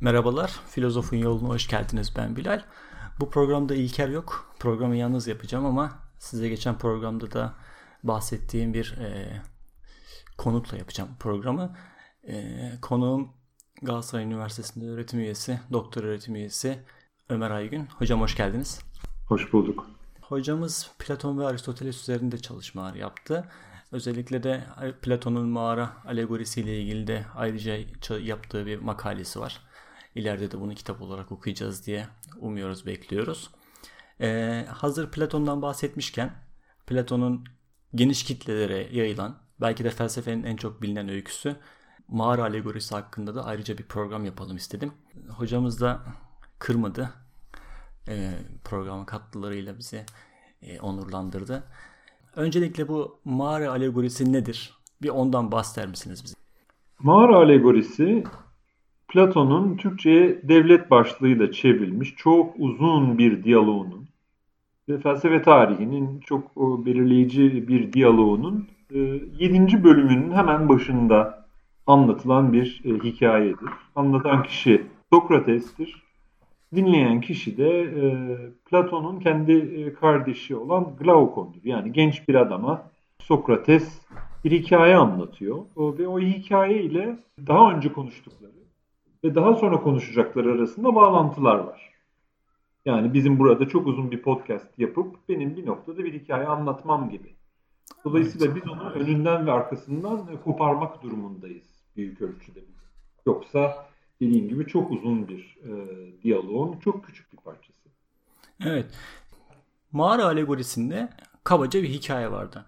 Merhabalar, Filozofun Yoluna hoş geldiniz. Ben Bilal. Bu programda İlker yok. Programı yalnız yapacağım ama size geçen programda da bahsettiğim bir e, konukla yapacağım programı. E, konuğum Galatasaray Üniversitesi'nde öğretim üyesi, doktor öğretim üyesi Ömer Aygün. Hocam hoş geldiniz. Hoş bulduk. Hocamız Platon ve Aristoteles üzerinde çalışmalar yaptı. Özellikle de Platon'un mağara alegorisiyle ilgili de ayrıca yaptığı bir makalesi var. İleride de bunu kitap olarak okuyacağız diye umuyoruz, bekliyoruz. Ee, hazır Platon'dan bahsetmişken Platon'un geniş kitlelere yayılan belki de felsefenin en çok bilinen öyküsü mağara alegorisi hakkında da ayrıca bir program yapalım istedim. Hocamız da kırmadı. Ee, programın katkılarıyla bizi e, onurlandırdı. Öncelikle bu mağara alegorisi nedir? Bir ondan bahseder misiniz bize? Mağara alegorisi Platon'un Türkçe'ye devlet başlığıyla çevrilmiş çok uzun bir diyaloğunun ve felsefe tarihinin çok belirleyici bir diyaloğunun 7. E, bölümünün hemen başında anlatılan bir e, hikayedir. Anlatan kişi Sokrates'tir. Dinleyen kişi de e, Platon'un kendi kardeşi olan Glaukon'dur. Yani genç bir adama Sokrates bir hikaye anlatıyor ve o hikaye ile daha önce konuştukları ve daha sonra konuşacaklar arasında bağlantılar var. Yani bizim burada çok uzun bir podcast yapıp benim bir noktada bir hikaye anlatmam gibi. Dolayısıyla biz onu önünden ve arkasından koparmak durumundayız büyük ölçüde. Yoksa dediğim gibi çok uzun bir e, diyaloğun çok küçük bir parçası. Evet. Mağara alegorisinde kabaca bir hikaye vardı.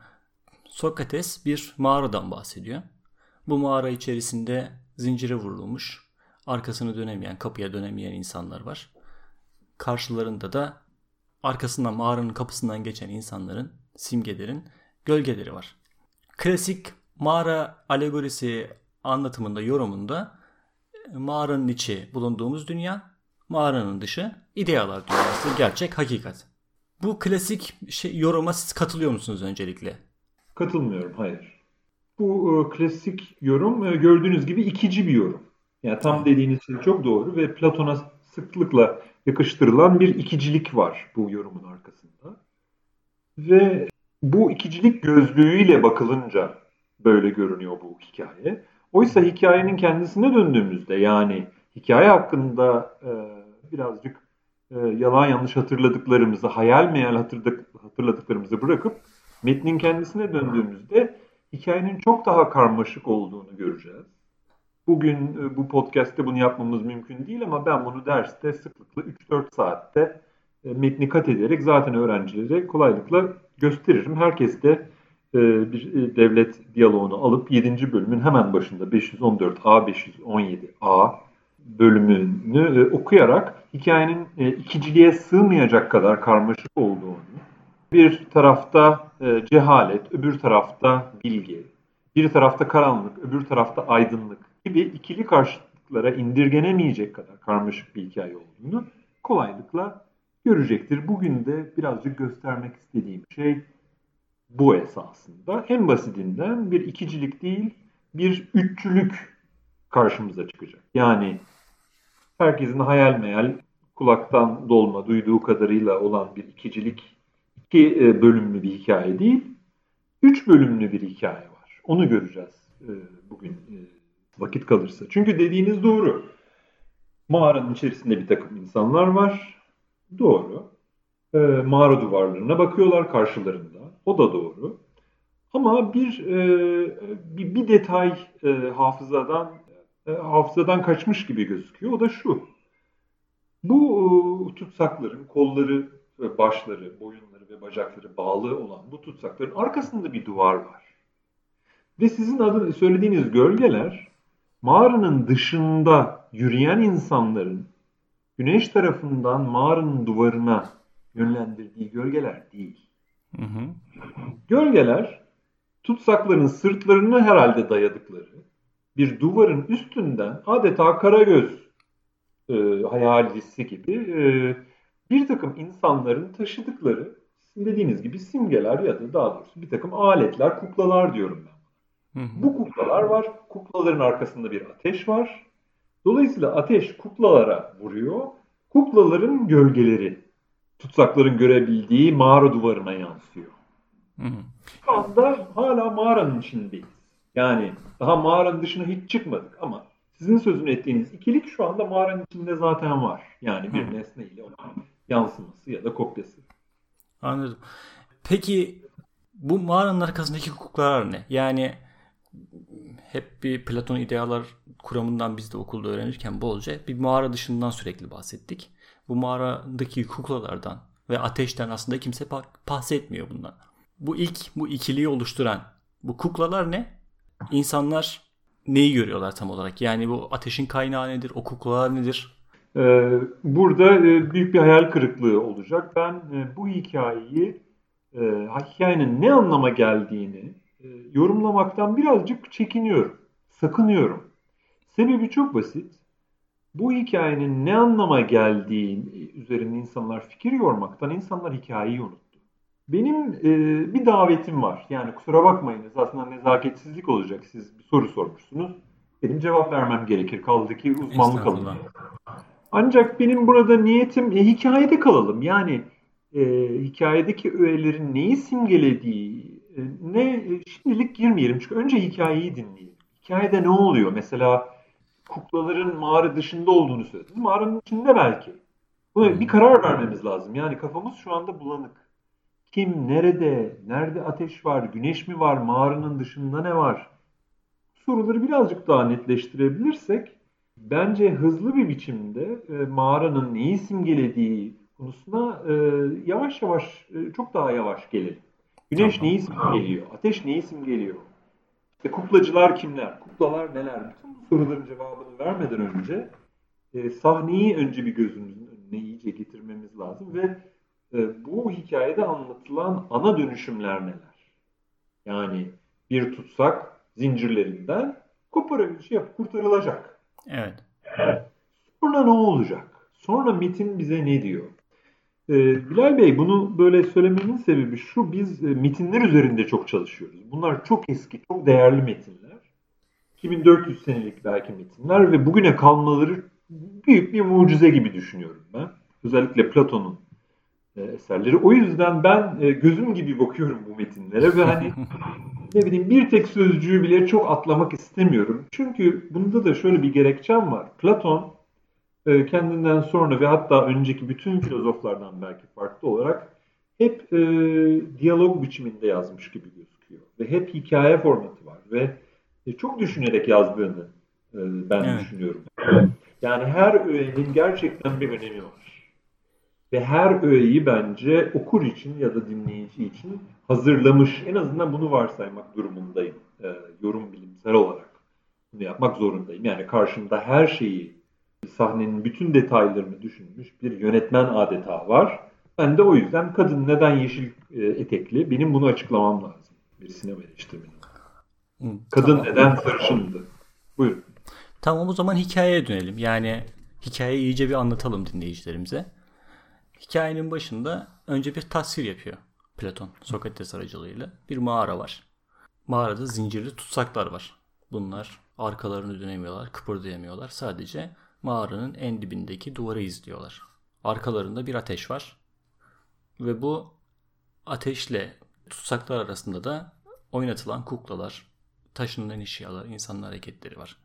Sokrates bir mağaradan bahsediyor. Bu mağara içerisinde zincire vurulmuş arkasını dönemeyen, kapıya dönemeyen insanlar var. Karşılarında da arkasından mağaranın kapısından geçen insanların, simgelerin gölgeleri var. Klasik mağara alegorisi anlatımında, yorumunda mağaranın içi bulunduğumuz dünya, mağaranın dışı idealar dünyası, gerçek, hakikat. Bu klasik şey, yoruma siz katılıyor musunuz öncelikle? Katılmıyorum, hayır. Bu e, klasik yorum e, gördüğünüz gibi ikici bir yorum. Yani tam dediğiniz şey çok doğru ve Platon'a sıklıkla yakıştırılan bir ikicilik var bu yorumun arkasında. Ve bu ikicilik gözlüğüyle bakılınca böyle görünüyor bu hikaye. Oysa hikayenin kendisine döndüğümüzde yani hikaye hakkında e, birazcık e, yalan yanlış hatırladıklarımızı, hayal meyal hatırladık, hatırladıklarımızı bırakıp metnin kendisine döndüğümüzde hikayenin çok daha karmaşık olduğunu göreceğiz. Bugün e, bu podcast'te bunu yapmamız mümkün değil ama ben bunu derste sıklıkla 3-4 saatte e, metni kat ederek zaten öğrencilere kolaylıkla gösteririm. Herkes de e, bir devlet diyaloğunu alıp 7. bölümün hemen başında 514A, 517A bölümünü okuyarak hikayenin ikiciliğe sığmayacak kadar karmaşık olduğunu, bir tarafta cehalet, öbür tarafta bilgi, bir tarafta karanlık, öbür tarafta aydınlık gibi ikili karşıtlıklara indirgenemeyecek kadar karmaşık bir hikaye olduğunu kolaylıkla görecektir. Bugün de birazcık göstermek istediğim şey bu esasında. En basitinden bir ikicilik değil, bir üççülük karşımıza çıkacak. Yani herkesin hayal meyal kulaktan dolma duyduğu kadarıyla olan bir ikicilik iki e, bölümlü bir hikaye değil, üç bölümlü bir hikaye var. Onu göreceğiz e, bugün e, vakit kalırsa. Çünkü dediğiniz doğru. Mağaranın içerisinde bir takım insanlar var. Doğru. E, mağara duvarlarına bakıyorlar karşılarında. O da doğru. Ama bir e, bir, bir detay e, hafızadan e, hafızadan kaçmış gibi gözüküyor. O da şu. Bu e, tutsakların kolları, ve başları, boyunları ve bacakları bağlı olan bu tutsakların arkasında bir duvar var. Ve sizin adını söylediğiniz gölgeler mağaranın dışında yürüyen insanların güneş tarafından mağaranın duvarına yönlendirdiği gölgeler değil. Hı hı. Gölgeler tutsakların sırtlarını herhalde dayadıkları bir duvarın üstünden adeta karagöz e, hayalisi gibi e, bir takım insanların taşıdıkları dediğiniz gibi simgeler ya da daha doğrusu bir takım aletler, kuklalar diyorum ben. Hı hı. Bu kuklalar var. Kuklaların arkasında bir ateş var. Dolayısıyla ateş kuklalara vuruyor. Kuklaların gölgeleri tutsakların görebildiği mağara duvarına yansıyor. Hı hı. Şu anda hala mağaranın içindeyiz. Yani daha mağaranın dışına hiç çıkmadık ama sizin sözünü ettiğiniz ikilik şu anda mağaranın içinde zaten var. Yani bir nesne ile olan yansıması ya da kopyası. Anladım. Peki bu mağaranın arkasındaki hukuklar ne? Yani hep bir Platon idealar kuramından biz de okulda öğrenirken bolca bir mağara dışından sürekli bahsettik. Bu mağaradaki kuklalardan ve ateşten aslında kimse bahsetmiyor bundan. Bu ilk bu ikiliyi oluşturan bu kuklalar ne? İnsanlar neyi görüyorlar tam olarak? Yani bu ateşin kaynağı nedir? O kuklalar nedir? Ee, burada e, büyük bir hayal kırıklığı olacak. Ben e, bu hikayeyi, e, hikayenin ne anlama geldiğini yorumlamaktan birazcık çekiniyorum, sakınıyorum. Sebebi çok basit. Bu hikayenin ne anlama geldiği üzerinde insanlar fikir yormaktan insanlar hikayeyi unuttu. Benim e, bir davetim var. Yani kusura bakmayınız aslında nezaketsizlik olacak. Siz bir soru sormuşsunuz. Benim cevap vermem gerekir. Kaldı ki uzmanlık alanı. Ancak benim burada niyetim e, hikayede kalalım. Yani e, hikayedeki öğelerin neyi simgelediği e, ne e, şimdilik girmeyelim. Çünkü önce hikayeyi dinleyelim. Hikayede ne oluyor? Mesela kuklaların mağara dışında olduğunu söylediniz. Mağaranın içinde belki. Buna bir karar vermemiz lazım. Yani kafamız şu anda bulanık. Kim, nerede, nerede ateş var, güneş mi var, mağaranın dışında ne var? Soruları birazcık daha netleştirebilirsek bence hızlı bir biçimde e, mağaranın neyi simgelediği konusuna e, yavaş yavaş, e, çok daha yavaş gelelim. Güneş tamam. neyi simgeliyor, ateş neyi simgeliyor? İşte kuklacılar kimler, kuklalar neler? Bütün bu soruların cevabını vermeden önce e, sahneyi önce bir gözümüzün önüne iyice getirmemiz lazım ve e, bu hikayede anlatılan ana dönüşümler neler? Yani bir tutsak zincirlerinden yapıp kurtarılacak. Evet. Sonra ne olacak? Sonra Metin bize ne diyor? Ee, Bilal Bey bunu böyle söylememin sebebi şu biz e, metinler üzerinde çok çalışıyoruz. Bunlar çok eski, çok değerli metinler. 2400 senelik belki metinler ve bugüne kalmaları büyük bir mucize gibi düşünüyorum ben. Özellikle Platon'un e, eserleri. O yüzden ben e, gözüm gibi bakıyorum bu metinlere ve hani ne bileyim bir tek sözcüğü bile çok atlamak istemiyorum. Çünkü bunda da şöyle bir gerekçem var. Platon e, kendinden sonra ve hatta önceki bütün filozoflardan belki farklı olarak hep e, diyalog biçiminde yazmış gibi gözüküyor. Ve hep hikaye formatı var ve e, çok düşünerek yazdığını e, ben evet. düşünüyorum. Yani her öğenin gerçekten bir önemi var. Ve her öğeyi bence okur için ya da dinleyici için hazırlamış. En azından bunu varsaymak durumundayım. E, yorum bilimsel olarak bunu yapmak zorundayım. Yani karşımda her şeyi sahnenin bütün detaylarını düşünmüş bir yönetmen adeta var. Ben de o yüzden kadın neden yeşil e, etekli benim bunu açıklamam lazım bir sinema eleştirmeni. Kadın tamam. neden sarışındı? Buyurun. Tamam o zaman hikayeye dönelim. Yani hikayeyi iyice bir anlatalım dinleyicilerimize. Hikayenin başında önce bir tasvir yapıyor Platon Sokrates aracılığıyla. Bir mağara var. Mağarada zincirli tutsaklar var. Bunlar arkalarını dönemiyorlar, kıpırdayamıyorlar. Sadece mağaranın en dibindeki duvarı izliyorlar. Arkalarında bir ateş var. Ve bu ateşle tutsaklar arasında da oynatılan kuklalar, taşınılan eşyalar, insanlar hareketleri var.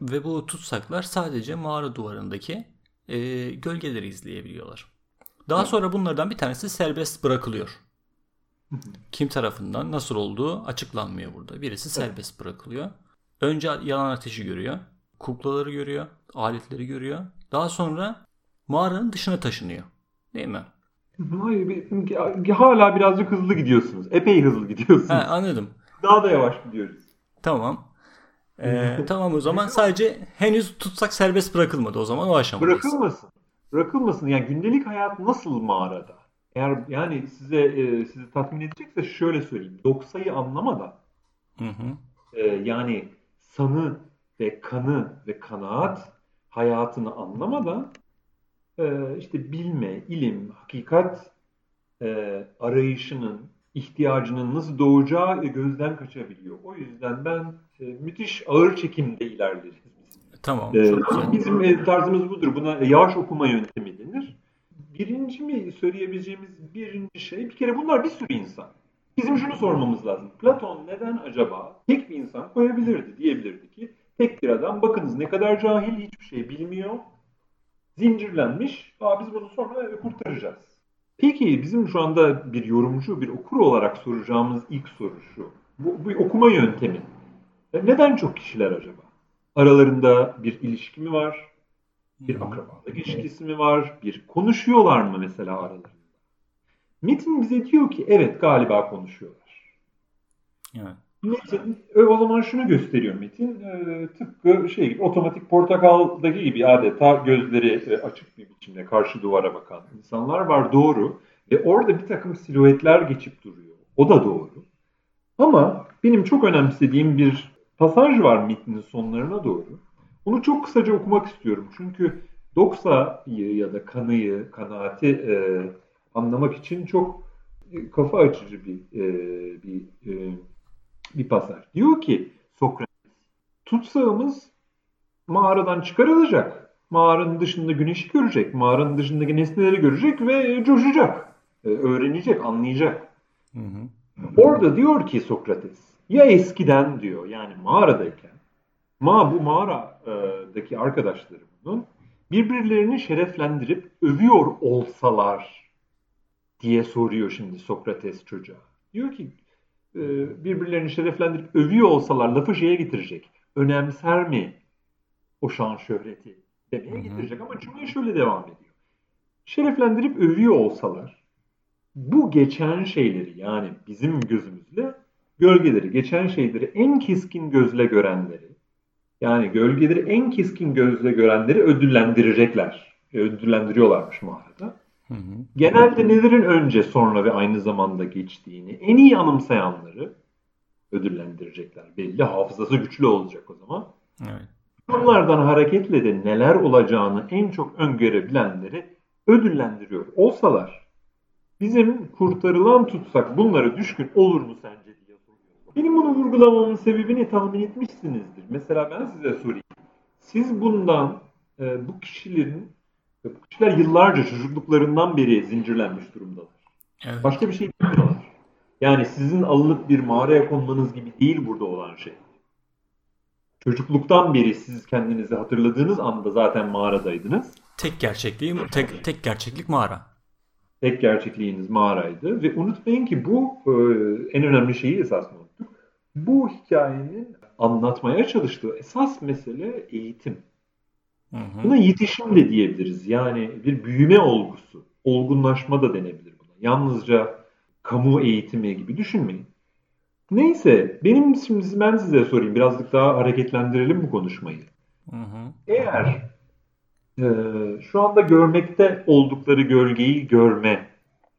Ve bu tutsaklar sadece mağara duvarındaki e, gölgeleri izleyebiliyorlar. Daha sonra bunlardan bir tanesi serbest bırakılıyor. Kim tarafından nasıl olduğu açıklanmıyor burada. Birisi serbest bırakılıyor. Önce yalan ateşi görüyor. Kuklaları görüyor aletleri görüyor. Daha sonra mağaranın dışına taşınıyor. Değil mi? Hayır, hala birazcık hızlı gidiyorsunuz. Epey hızlı gidiyorsunuz. Ha, anladım. Daha da yavaş gidiyoruz. Tamam. Ee, tamam o zaman sadece henüz tutsak serbest bırakılmadı o zaman o aşamadayız. Bırakılmasın. Bırakılmasın. Yani gündelik hayat nasıl mağarada? Eğer yani size e, sizi tatmin edecekse şöyle söyleyeyim. Doksayı anlamadan hı hı. E, yani sanı ve kanı ve kanaat hayatını anlamadan e, işte bilme, ilim, hakikat e, arayışının, ihtiyacının nasıl doğacağı gözden kaçabiliyor. O yüzden ben e, müthiş ağır çekimde ilerleriz. Tamam. Ee, bizim e, tarzımız budur. Buna yavaş okuma yöntemi denir. Birinci mi söyleyebileceğimiz birinci şey bir kere bunlar bir sürü insan. Bizim şunu sormamız lazım. Platon neden acaba tek bir insan koyabilirdi? Diyebilirdi ki tek bir adam bakınız ne kadar cahil hiçbir şey bilmiyor. Zincirlenmiş. Aa, biz bunu sonra kurtaracağız. Peki bizim şu anda bir yorumcu, bir okur olarak soracağımız ilk soru şu. Bu, bu okuma yöntemi. E, neden çok kişiler acaba? Aralarında bir ilişki mi var? Bir akrabalık ilişkisi mi var? Bir konuşuyorlar mı mesela aralarında? Metin bize diyor ki evet galiba konuşuyorlar. Evet. Metin o zaman şunu gösteriyor Metin. E, tıpkı şey gibi otomatik portakaldaki gibi adeta gözleri e, açık bir biçimde karşı duvara bakan insanlar var doğru. Ve orada bir takım silüetler geçip duruyor. O da doğru. Ama benim çok önemsediğim bir pasaj var metnin sonlarına doğru. Onu çok kısaca okumak istiyorum. Çünkü doksa'yı ya da kanıyı, kanaati e, anlamak için çok kafa açıcı bir e, bir e, bir pasaj. Diyor ki Sokrates, tutsağımız mağaradan çıkarılacak. Mağaranın dışında güneşi görecek, mağaranın dışındaki nesneleri görecek ve coşacak. E, öğrenecek, anlayacak. Hı hı. Orada diyor ki Sokrates, ya eskiden diyor yani mağaradayken, ma bu mağaradaki arkadaşlarımın birbirlerini şereflendirip övüyor olsalar diye soruyor şimdi Sokrates çocuğa. Diyor ki e, birbirlerini şereflendirip övüyor olsalar lafı şeye getirecek. Önemser mi o şan şöhreti demeye Hı-hı. getirecek ama cümle şöyle devam ediyor. Şereflendirip övüyor olsalar bu geçen şeyleri yani bizim gözümüzle gölgeleri, geçen şeyleri en keskin gözle görenleri yani gölgeleri en keskin gözle görenleri ödüllendirecekler. Ödüllendiriyorlarmış mağarada. Hı hı. Genelde nelerin önce sonra ve aynı zamanda geçtiğini en iyi anımsayanları ödüllendirecekler. Belli hafızası güçlü olacak o zaman. Evet. Bunlardan hareketle de neler olacağını en çok öngörebilenleri ödüllendiriyor. Olsalar bizim kurtarılan tutsak bunlara düşkün olur mu sence diye soruyorum. Benim bunu vurgulamamın sebebini tahmin etmişsinizdir. Mesela ben size sorayım. Siz bundan e, bu kişilerin ve bu kişiler yıllarca çocukluklarından beri zincirlenmiş durumdalar. Evet. Başka bir şey bilmiyorlar. Yani sizin alınıp bir mağaraya konmanız gibi değil burada olan şey. Çocukluktan beri siz kendinizi hatırladığınız anda zaten mağaradaydınız. Tek gerçekliğim, tek, tek gerçeklik mağara. Tek gerçekliğiniz mağaraydı ve unutmayın ki bu e, en önemli şeyi esas unuttuk. Bu hikayenin anlatmaya çalıştığı esas mesele eğitim. Hı hı. Buna yetişim de diyebiliriz. Yani bir büyüme olgusu. Olgunlaşma da denebilir buna. Yalnızca kamu eğitimi gibi düşünmeyin. Neyse benim şimdi ben size sorayım. Birazcık daha hareketlendirelim bu konuşmayı. Hı hı. Eğer e, şu anda görmekte oldukları gölgeyi görme,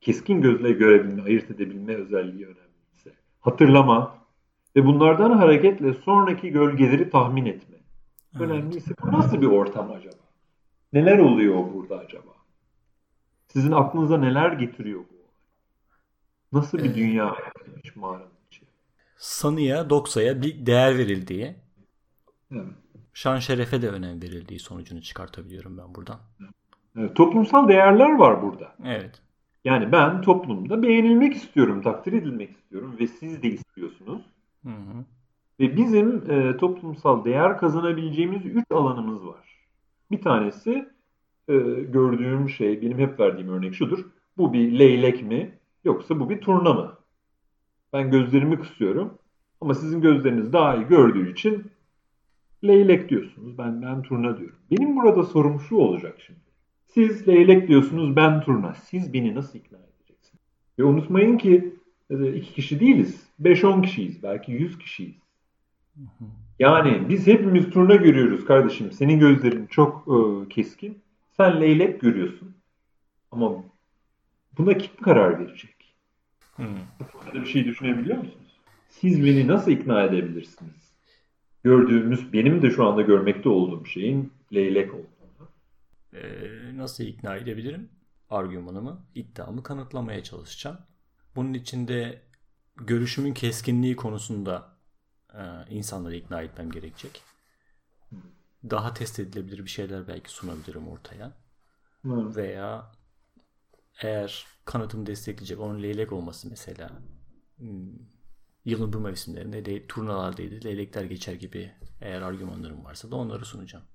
keskin gözle görebilme, ayırt edebilme özelliği önemliyse, hatırlama ve bunlardan hareketle sonraki gölgeleri tahmin etme. Önemlisi bu nasıl bir ortam acaba? Neler oluyor burada acaba? Sizin aklınıza neler getiriyor bu? Nasıl bir ee, dünya yapılmış mağaranın içi? Sanıya, doksaya bir değer verildiği, evet. şan şerefe de önem verildiği sonucunu çıkartabiliyorum ben buradan. Evet, toplumsal değerler var burada. Evet. Yani ben toplumda beğenilmek istiyorum, takdir edilmek istiyorum ve siz de istiyorsunuz. Hı hı. Ve bizim e, toplumsal değer kazanabileceğimiz üç alanımız var. Bir tanesi e, gördüğüm şey, benim hep verdiğim örnek şudur. Bu bir leylek mi yoksa bu bir turna mı? Ben gözlerimi kısıyorum ama sizin gözleriniz daha iyi gördüğü için leylek diyorsunuz. Ben ben turna diyorum. Benim burada sorum şu olacak şimdi. Siz leylek diyorsunuz, ben turna. Siz beni nasıl ikna edeceksiniz? Ve unutmayın ki e, iki kişi değiliz. 5-10 kişiyiz, belki 100 kişiyiz. Yani biz hepimiz turna görüyoruz kardeşim. Senin gözlerin çok e, keskin. Sen leylek görüyorsun. Ama buna kim karar verecek? Hmm. Böyle bir şey düşünebiliyor musunuz? Siz beni nasıl ikna edebilirsiniz? Gördüğümüz, benim de şu anda görmekte olduğum şeyin leylek olduğunu. Ee, nasıl ikna edebilirim? Argümanımı, iddiamı kanıtlamaya çalışacağım. Bunun içinde görüşümün keskinliği konusunda insanları ikna etmem gerekecek. daha test edilebilir bir şeyler belki sunabilirim ortaya. Hı. Veya eğer kanıtımı destekleyecek onun leylek olması mesela hmm, yılın bu mevsimlerinde de, turnalardaydı leylekler geçer gibi eğer argümanlarım varsa da onları sunacağım.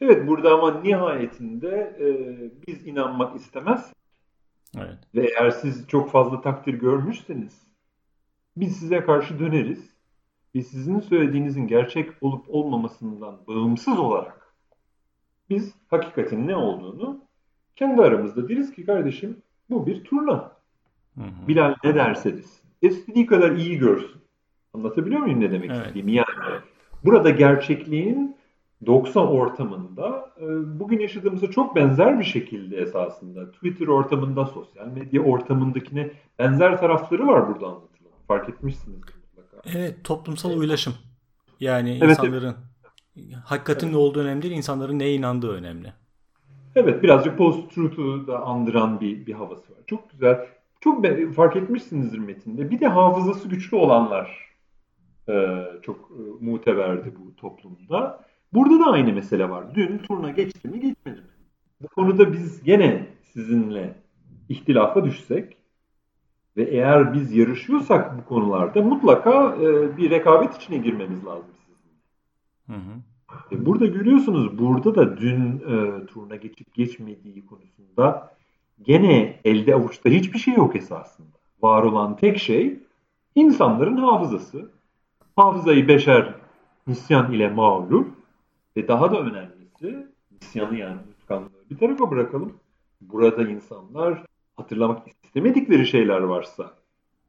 Evet burada ama nihayetinde e, biz inanmak istemez Evet. ve eğer siz çok fazla takdir görmüşseniz biz size karşı döneriz. Biz sizin söylediğinizin gerçek olup olmamasından bağımsız olarak biz hakikatin ne olduğunu kendi aramızda deriz ki kardeşim bu bir turna. Hı hı. Bilal ne derse desin. İstediği kadar iyi görsün. Anlatabiliyor muyum ne demek Evet. istediğimi? Yani burada gerçekliğin 90 ortamında e, bugün yaşadığımıza çok benzer bir şekilde esasında Twitter ortamında, sosyal medya ortamındakine benzer tarafları var burada anlatılan. Fark etmişsiniz. Evet toplumsal uylaşım. Yani Evet, insanların hakikatin ne olduğu önemli değil, insanların neye inandığı önemli. Evet birazcık post-truth'u da andıran bir, bir havası var. Çok güzel. Çok fark etmişsinizdir metinde. Bir de hafızası güçlü olanlar e, çok e, muteberdi bu toplumda. Burada da aynı mesele var. Dün turna geçti mi geçmedi mi? Bu konuda biz gene sizinle ihtilafa düşsek ve eğer biz yarışıyorsak bu konularda mutlaka e, bir rekabet içine girmemiz lazım. Hı hı. E, Burada görüyorsunuz burada da dün e, turuna geçip geçmediği konusunda gene elde avuçta hiçbir şey yok esasında. Var olan tek şey insanların hafızası. Hafızayı beşer nisyan ile mağlup ve daha da önemlisi nisyanı yani unutkanlığı bir tarafa bırakalım. Burada insanlar hatırlamak istemedikleri şeyler varsa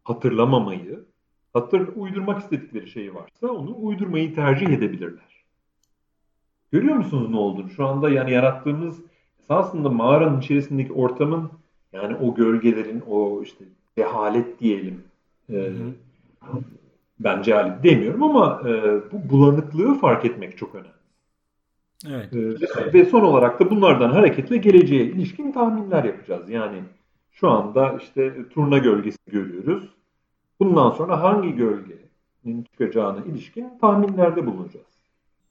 hatırlamamayı, hatır, uydurmak istedikleri şey varsa onu uydurmayı tercih edebilirler. Görüyor musunuz ne olduğunu? Şu anda yani yarattığımız esasında mağaranın içerisindeki ortamın yani o gölgelerin o işte cehalet diyelim. Ee, ben cehalet demiyorum ama e, bu bulanıklığı fark etmek çok önemli. Evet. Ee, ve son olarak da bunlardan hareketle geleceğe ilişkin tahminler yapacağız. Yani şu anda işte turna gölgesi görüyoruz. Bundan sonra hangi gölgenin çıkacağına ilişkin tahminlerde bulunacağız.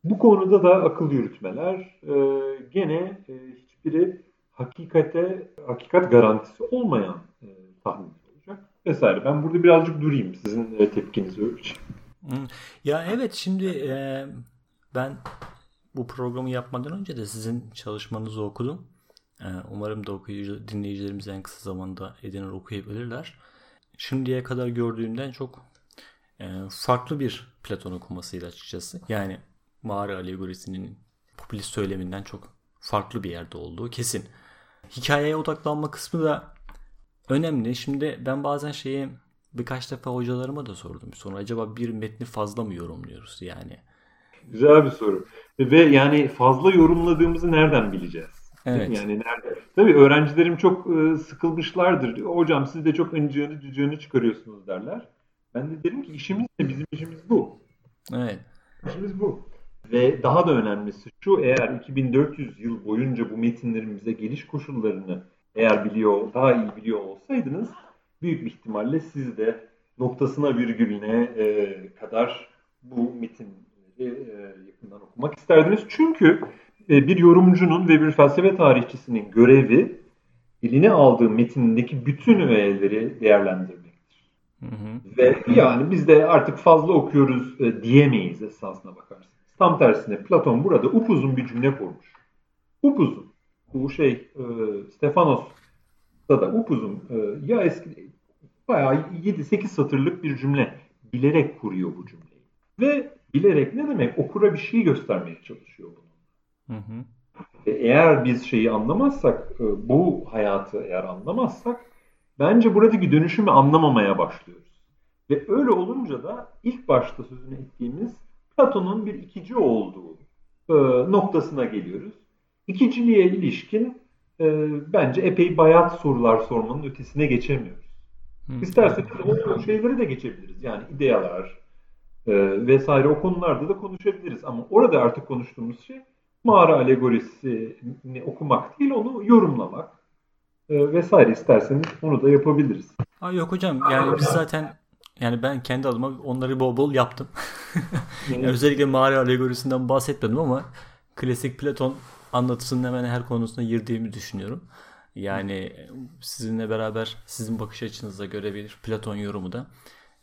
Bu konuda da akıl yürütmeler e, gene e, hiçbiri hakikate hakikat garantisi olmayan e, tahminler olacak vesaire. Ben burada birazcık durayım sizin e, tepkinizi ölçeyim. Ya evet şimdi e, ben bu programı yapmadan önce de sizin çalışmanızı okudum. E, umarım da okuyucu dinleyicilerimiz en kısa zamanda edinir okuyabilirler. Şimdiye kadar gördüğümden çok e, farklı bir Platon okumasıyla açıkçası. Yani mağara alegorisinin popülist söyleminden çok farklı bir yerde olduğu kesin. Hikayeye odaklanma kısmı da önemli. Şimdi ben bazen şeyi birkaç defa hocalarıma da sordum. Sonra acaba bir metni fazla mı yorumluyoruz yani? Güzel bir soru. Ve yani fazla yorumladığımızı nereden bileceğiz? Evet. Yani nerede? Tabii öğrencilerim çok e, sıkılmışlardır. Hocam siz de çok öncüğünü cücüğünü çıkarıyorsunuz derler. Ben de derim ki işimiz ne? Bizim işimiz bu. Evet. İşimiz bu. Ve daha da önemlisi şu eğer 2400 yıl boyunca bu metinlerimize geliş koşullarını eğer biliyor, daha iyi biliyor olsaydınız büyük bir ihtimalle siz de noktasına virgülüne e, kadar bu metinleri e, yakından okumak isterdiniz. Çünkü bir yorumcunun ve bir felsefe tarihçisinin görevi eline aldığı metindeki bütün öğeleri değerlendirmektir. Hı hı. Ve yani biz de artık fazla okuyoruz e, diyemeyiz esasına bakarsanız. Tam tersine Platon burada upuzun bir cümle kurmuş. Upuzun. Bu şey e, Stefanos'ta da upuzun e, ya eski bayağı 7-8 satırlık bir cümle bilerek kuruyor bu cümleyi. Ve bilerek ne demek? Okura bir şey göstermeye çalışıyor bunu. Hı hı. Ve eğer biz şeyi anlamazsak, e, bu hayatı eğer anlamazsak bence buradaki dönüşümü anlamamaya başlıyoruz. Ve öyle olunca da ilk başta sözünü ettiğimiz Platon'un bir ikici olduğu e, noktasına geliyoruz. İkiciliğe ilişkin e, bence epey bayat sorular sormanın ötesine geçemiyoruz. Hı. İsterseniz o şeyleri de geçebiliriz. Yani idealar e, vesaire o konularda da konuşabiliriz. Ama orada artık konuştuğumuz şey mağara alegorisini okumak değil, onu yorumlamak e, vesaire isterseniz onu da yapabiliriz. Aa, yok hocam yani biz zaten yani ben kendi adıma onları bol bol yaptım. yani özellikle mağara alegorisinden bahsetmedim ama klasik Platon anlatısının hemen her konusuna girdiğimi düşünüyorum. Yani sizinle beraber sizin bakış açınıza göre bir Platon yorumu da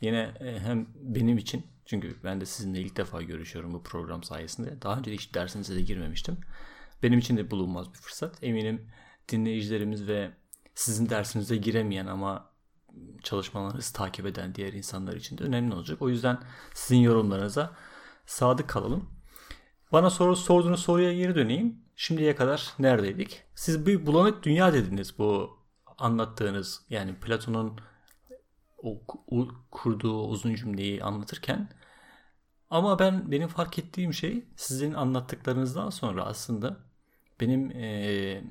yine e, hem benim için çünkü ben de sizinle ilk defa görüşüyorum bu program sayesinde. Daha önce hiç dersinize de girmemiştim. Benim için de bulunmaz bir fırsat. Eminim dinleyicilerimiz ve sizin dersinize giremeyen ama çalışmalarınızı takip eden diğer insanlar için de önemli olacak. O yüzden sizin yorumlarınıza sadık kalalım. Bana soru sorduğunuz soruya geri döneyim. Şimdiye kadar neredeydik? Siz bir bulanık dünya dediniz bu anlattığınız yani Platon'un o, kurduğu uzun cümleyi anlatırken. Ama ben benim fark ettiğim şey sizin anlattıklarınızdan sonra aslında benim e,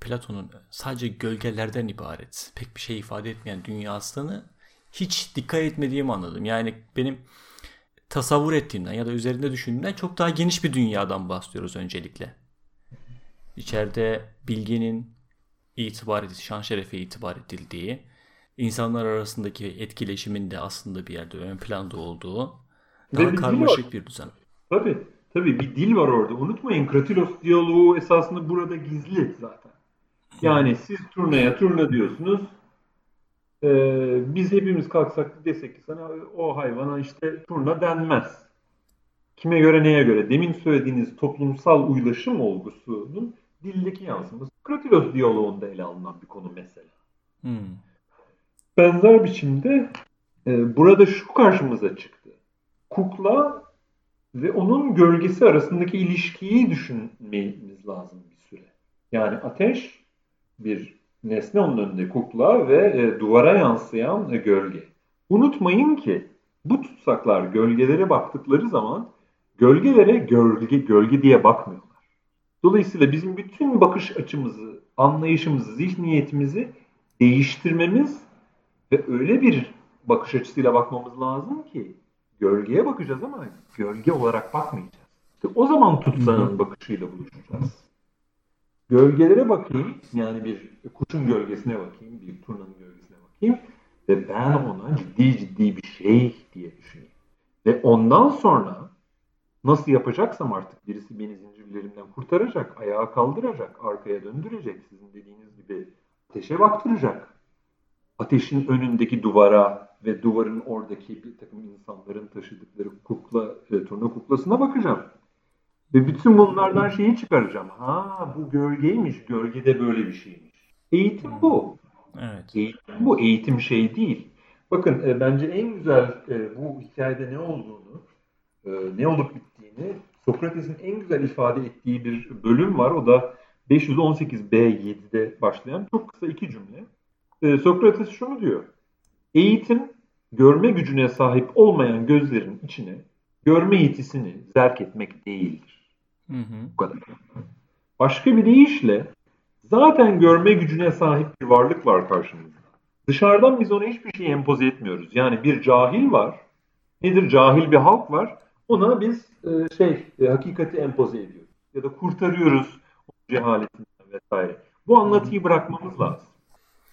Platon'un sadece gölgelerden ibaret, pek bir şey ifade etmeyen dünyasını hiç dikkat etmediğimi anladım. Yani benim tasavvur ettiğimden ya da üzerinde düşündüğümden çok daha geniş bir dünyadan bahsediyoruz öncelikle. İçeride bilginin itibar edildiği, şan şerefe itibar edildiği, insanlar arasındaki etkileşimin de aslında bir yerde ön planda olduğu daha karmaşık bir düzen. Tabii, tabii bir dil var orada. Unutmayın Kratilos diyaloğu esasında burada gizli zaten. Yani siz turnaya turna diyorsunuz. Ee, biz hepimiz kalksak desek ki sana o hayvana işte turna denmez. Kime göre neye göre? Demin söylediğiniz toplumsal uylaşım olgusunun dildeki yansıması. Kratilos diyaloğunda ele alınan bir konu mesela. Hmm. Benzer biçimde e, burada şu karşımıza çıktı. Kukla ve onun gölgesi arasındaki ilişkiyi düşünmemiz lazım bir süre. Yani ateş bir nesne onun önünde kukla ve e, duvara yansıyan e, gölge. Unutmayın ki bu tutsaklar gölgelere baktıkları zaman gölgelere gölge, gölge diye bakmıyorlar. Dolayısıyla bizim bütün bakış açımızı, anlayışımızı, zihniyetimizi değiştirmemiz ve öyle bir bakış açısıyla bakmamız lazım ki gölgeye bakacağız ama gölge olarak bakmayacağız. İşte o zaman tutsağın bakışıyla buluşacağız. Gölgelere bakayım, yani bir kuşun gölgesine bakayım, bir turnanın gölgesine bakayım ve ben ona ciddi ciddi bir şey diye düşüneyim. Ve ondan sonra nasıl yapacaksam artık birisi beni zincirlerimden kurtaracak, ayağa kaldıracak, arkaya döndürecek, sizin dediğiniz gibi ateşe baktıracak. Ateşin önündeki duvara ve duvarın oradaki bir takım insanların taşıdıkları kukla, e, turna kuklasına bakacağım. Ve bütün bunlardan şeyi çıkaracağım. Ha bu gölgeymiş, gölgede böyle bir şeymiş. Eğitim bu. Evet. Eğitim bu, eğitim şey değil. Bakın e, bence en güzel e, bu hikayede ne olduğunu, e, ne olup bittiğini Sokrates'in en güzel ifade ettiği bir bölüm var. O da 518b7'de başlayan çok kısa iki cümle. E, Sokrates şunu diyor. Eğitim görme gücüne sahip olmayan gözlerin içine görme yetisini zerk etmek değildir. Hı hı. Bu kadar. Başka bir deyişle zaten görme gücüne sahip bir varlık var karşımızda. Dışarıdan biz ona hiçbir şey empoze etmiyoruz. Yani bir cahil var. Nedir? Cahil bir halk var. Ona biz e, şey e, hakikati empoze ediyoruz. Ya da kurtarıyoruz o cehaletinden vesaire. Bu anlatıyı bırakmamız lazım.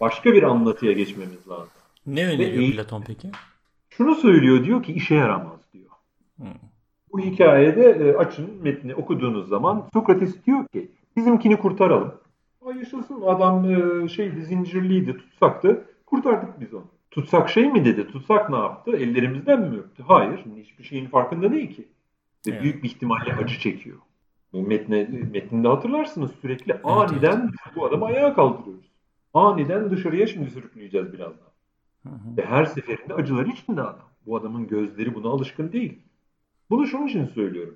Başka bir anlatıya geçmemiz lazım. Ne öneriyor Ve, Platon peki? Şunu söylüyor diyor ki işe yaramaz diyor. Hmm. Bu hikayede e, açın metni okuduğunuz zaman Sokrates diyor ki bizimkini kurtaralım. Ay yaşasın adam e, şeydi zincirliydi tutsaktı kurtardık biz onu. Tutsak şey mi dedi? Tutsak ne yaptı? Ellerimizden mi öptü? Hayır. Hiçbir şeyin farkında değil ki. Ve evet. büyük bir ihtimalle acı çekiyor. Metne, metninde hatırlarsınız sürekli evet, aniden evet. bu adamı ayağa kaldırıyoruz. Aniden dışarıya şimdi sürükleyeceğiz birazdan. Hı hı. Ve her seferinde acılar içinde adam. Bu adamın gözleri buna alışkın değil. Bunu şunun için söylüyorum.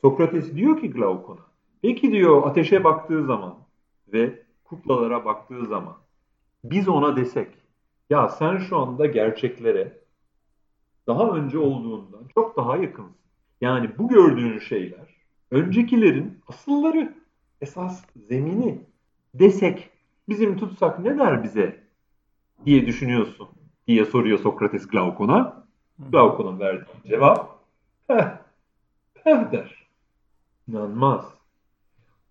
Sokrates diyor ki Glaukon'a, peki diyor ateşe baktığı zaman ve kuklalara baktığı zaman biz ona desek, ya sen şu anda gerçeklere daha önce olduğundan çok daha yakınsın. Yani bu gördüğün şeyler öncekilerin asılları, esas zemini desek bizim tutsak ne der bize diye düşünüyorsun diye soruyor Sokrates Glaukon'a. Glaukon'un verdiği cevap Heh, heh der. İnanmaz.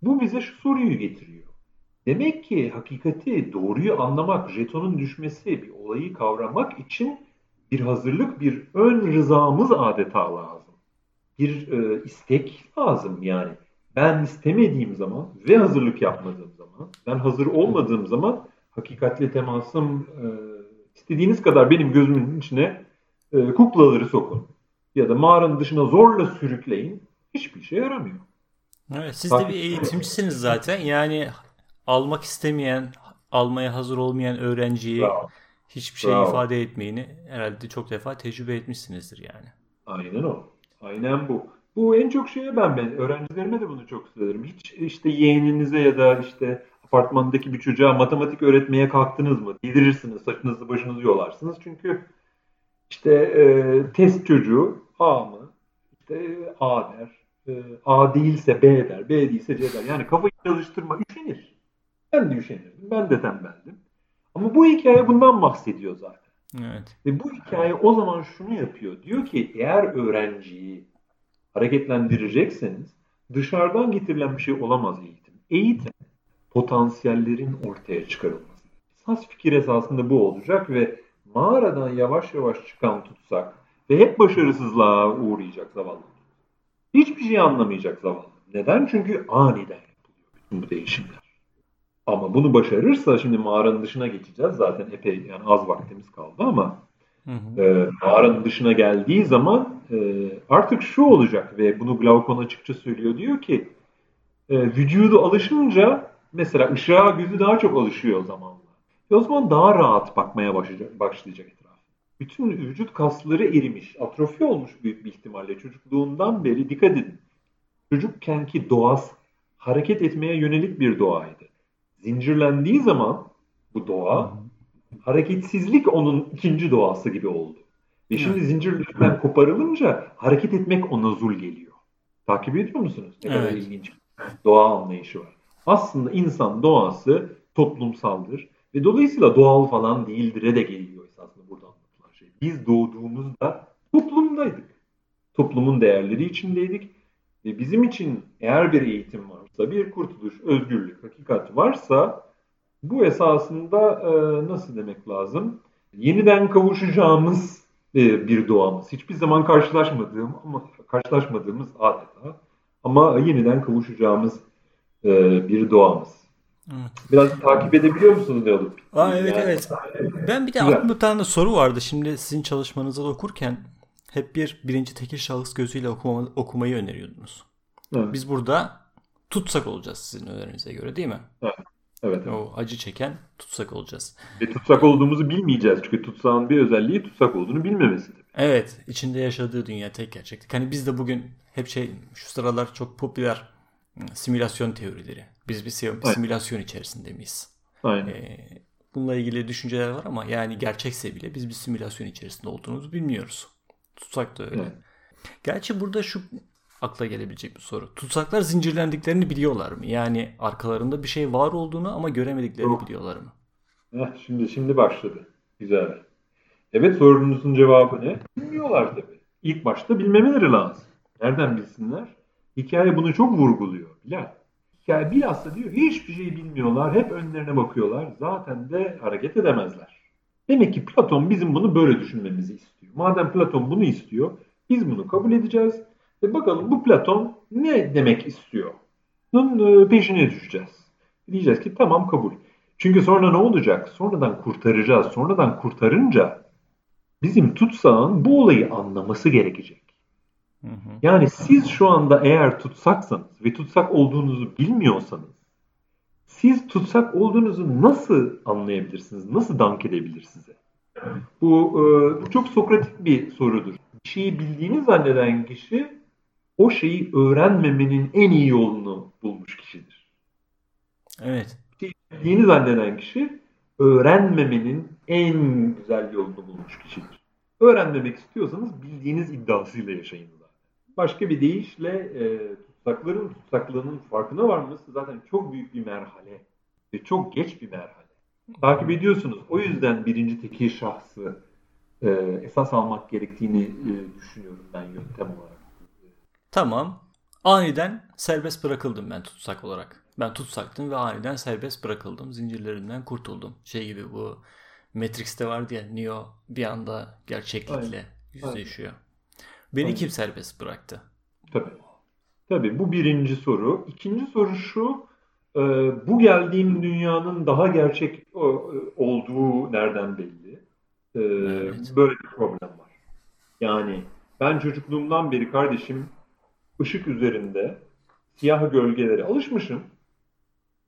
Bu bize şu soruyu getiriyor. Demek ki hakikati, doğruyu anlamak, jetonun düşmesi, bir olayı kavramak için bir hazırlık, bir ön rızamız adeta lazım. Bir e, istek lazım yani. Ben istemediğim zaman ve hazırlık yapmadığım ben hazır olmadığım zaman hakikatle temasım e, istediğiniz kadar benim gözümün içine e, kuklaları sokun ya da mağaranın dışına zorla sürükleyin hiçbir şey yaramıyor. Evet, siz de bir eğitimcisiniz zaten. Yani almak istemeyen, almaya hazır olmayan öğrenciyi Bravo. hiçbir şey Bravo. ifade etmeyini herhalde çok defa tecrübe etmişsinizdir yani. Aynen o. Aynen bu. Bu en çok şeye ben ben öğrencilerime de bunu çok söylerim. Hiç işte yeğeninize ya da işte apartmandaki bir çocuğa matematik öğretmeye kalktınız mı? Yedirirsiniz, saçınızı başınızı yolarsınız. Çünkü işte e, test çocuğu A mı? İşte A der. E, A değilse B der. B değilse C der. Yani kafayı çalıştırma. Üşenir. Ben de üşenirdim. Ben de tembeldim. Ama bu hikaye bundan bahsediyor zaten. Evet. Ve bu hikaye o zaman şunu yapıyor. Diyor ki eğer öğrenciyi hareketlendirecekseniz dışarıdan getirilen bir şey olamaz eğitim. Eğitim potansiyellerin ortaya çıkarılması. Esas fikir esasında bu olacak ve mağaradan yavaş yavaş çıkan tutsak ve hep başarısızlığa uğrayacak zavallı. Hiçbir şey anlamayacak zavallı. Neden? Çünkü aniden yapılıyor bütün bu değişimler. Ama bunu başarırsa şimdi mağaranın dışına geçeceğiz. Zaten epey yani az vaktimiz kaldı ama hı hı. E, mağaranın dışına geldiği zaman e, artık şu olacak ve bunu Glaukon açıkça söylüyor. Diyor ki e, vücudu alışınca mesela ışığa gözü daha çok alışıyor zamanla. Ve o zaman daha rahat bakmaya başlayacak, başlayacak etraf. Bütün vücut kasları erimiş, atrofi olmuş büyük bir ihtimalle çocukluğundan beri dikkat edin. Çocukkenki doğası hareket etmeye yönelik bir doğaydı. Zincirlendiği zaman bu doğa hareketsizlik onun ikinci doğası gibi oldu. Ve şimdi zincirlerden koparılınca hareket etmek ona zul geliyor. Takip ediyor musunuz? Ne evet. kadar ilginç doğa anlayışı var. Aslında insan doğası toplumsaldır ve dolayısıyla doğal falan değildir'e de geliyor esasında burada anlatılan şey. Biz doğduğumuzda toplumdaydık. Toplumun değerleri içindeydik ve bizim için eğer bir eğitim varsa, bir kurtuluş, özgürlük, hakikat varsa bu esasında e, nasıl demek lazım? Yeniden kavuşacağımız e, bir doğamız. Hiçbir zaman karşılaşmadığım ama karşılaşmadığımız adeta ama yeniden kavuşacağımız e, bir doğamız. Evet. Biraz takip edebiliyor musunuz ne olup? Aa, evet yani, evet. Ben bir de Güzel. aklımda bir tane soru vardı. Şimdi sizin çalışmanızı okurken hep bir birinci tekil şahıs gözüyle okuma, okumayı öneriyordunuz. Evet. Biz burada tutsak olacağız sizin önerinize göre değil mi? Evet. Evet, evet. O acı çeken tutsak olacağız. Ve tutsak olduğumuzu bilmeyeceğiz. Çünkü tutsağın bir özelliği tutsak olduğunu bilmemesidir. Evet. içinde yaşadığı dünya tek gerçeklik. Hani biz de bugün hep şey şu sıralar çok popüler simülasyon teorileri. Biz bir simülasyon Aynen. içerisinde miyiz? Aynen. Ee, bununla ilgili düşünceler var ama yani gerçekse bile biz bir simülasyon içerisinde olduğumuzu bilmiyoruz. Tutsak da öyle. Evet. Gerçi burada şu akla gelebilecek bir soru. Tutsaklar zincirlendiklerini biliyorlar mı? Yani arkalarında bir şey var olduğunu ama göremediklerini Yok. biliyorlar mı? Heh, şimdi şimdi başladı. Güzel. Evet sorunuzun cevabı ne? Bilmiyorlar tabii. İlk başta bilmemeleri lazım. Nereden bilsinler? Hikaye bunu çok vurguluyor Bilal. Hikaye bilhassa diyor hiçbir şey bilmiyorlar. Hep önlerine bakıyorlar. Zaten de hareket edemezler. Demek ki Platon bizim bunu böyle düşünmemizi istiyor. Madem Platon bunu istiyor biz bunu kabul edeceğiz. Ve bakalım bu Platon ne demek istiyor? Bunun e, peşine düşeceğiz. Diyeceğiz ki tamam kabul. Çünkü sonra ne olacak? Sonradan kurtaracağız. Sonradan kurtarınca bizim tutsağın bu olayı anlaması gerekecek. Hı hı. Yani siz şu anda eğer tutsaksanız ve tutsak olduğunuzu bilmiyorsanız siz tutsak olduğunuzu nasıl anlayabilirsiniz? Nasıl dank edebilir size? Bu, e, bu çok sokratik bir sorudur. Bir şeyi bildiğini zanneden kişi o şeyi öğrenmemenin en iyi yolunu bulmuş kişidir. Evet. Bildiğini zanneden kişi öğrenmemenin en güzel yolunu bulmuş kişidir. Öğrenmemek istiyorsanız bildiğiniz iddiasıyla yaşayın. Başka bir deyişle e, tutsakların tutsaklığının farkına varması zaten çok büyük bir merhale ve çok geç bir merhale. Takip ediyorsunuz. O yüzden birinci tekil şahsı e, esas almak gerektiğini e, düşünüyorum ben yöntem olarak. Tamam. Aniden serbest bırakıldım ben tutsak olarak. Ben tutsaktım ve aniden serbest bırakıldım. Zincirlerimden kurtuldum. Şey gibi bu Matrix'te vardı ya Neo bir anda gerçeklikle yüzleşiyor. Beni kim serbest bıraktı? Tabii. Tabii bu birinci soru. İkinci soru şu. E, bu geldiğim dünyanın daha gerçek e, olduğu nereden belli? E, evet. Böyle bir problem var. Yani ben çocukluğumdan beri kardeşim ışık üzerinde siyah gölgelere alışmışım.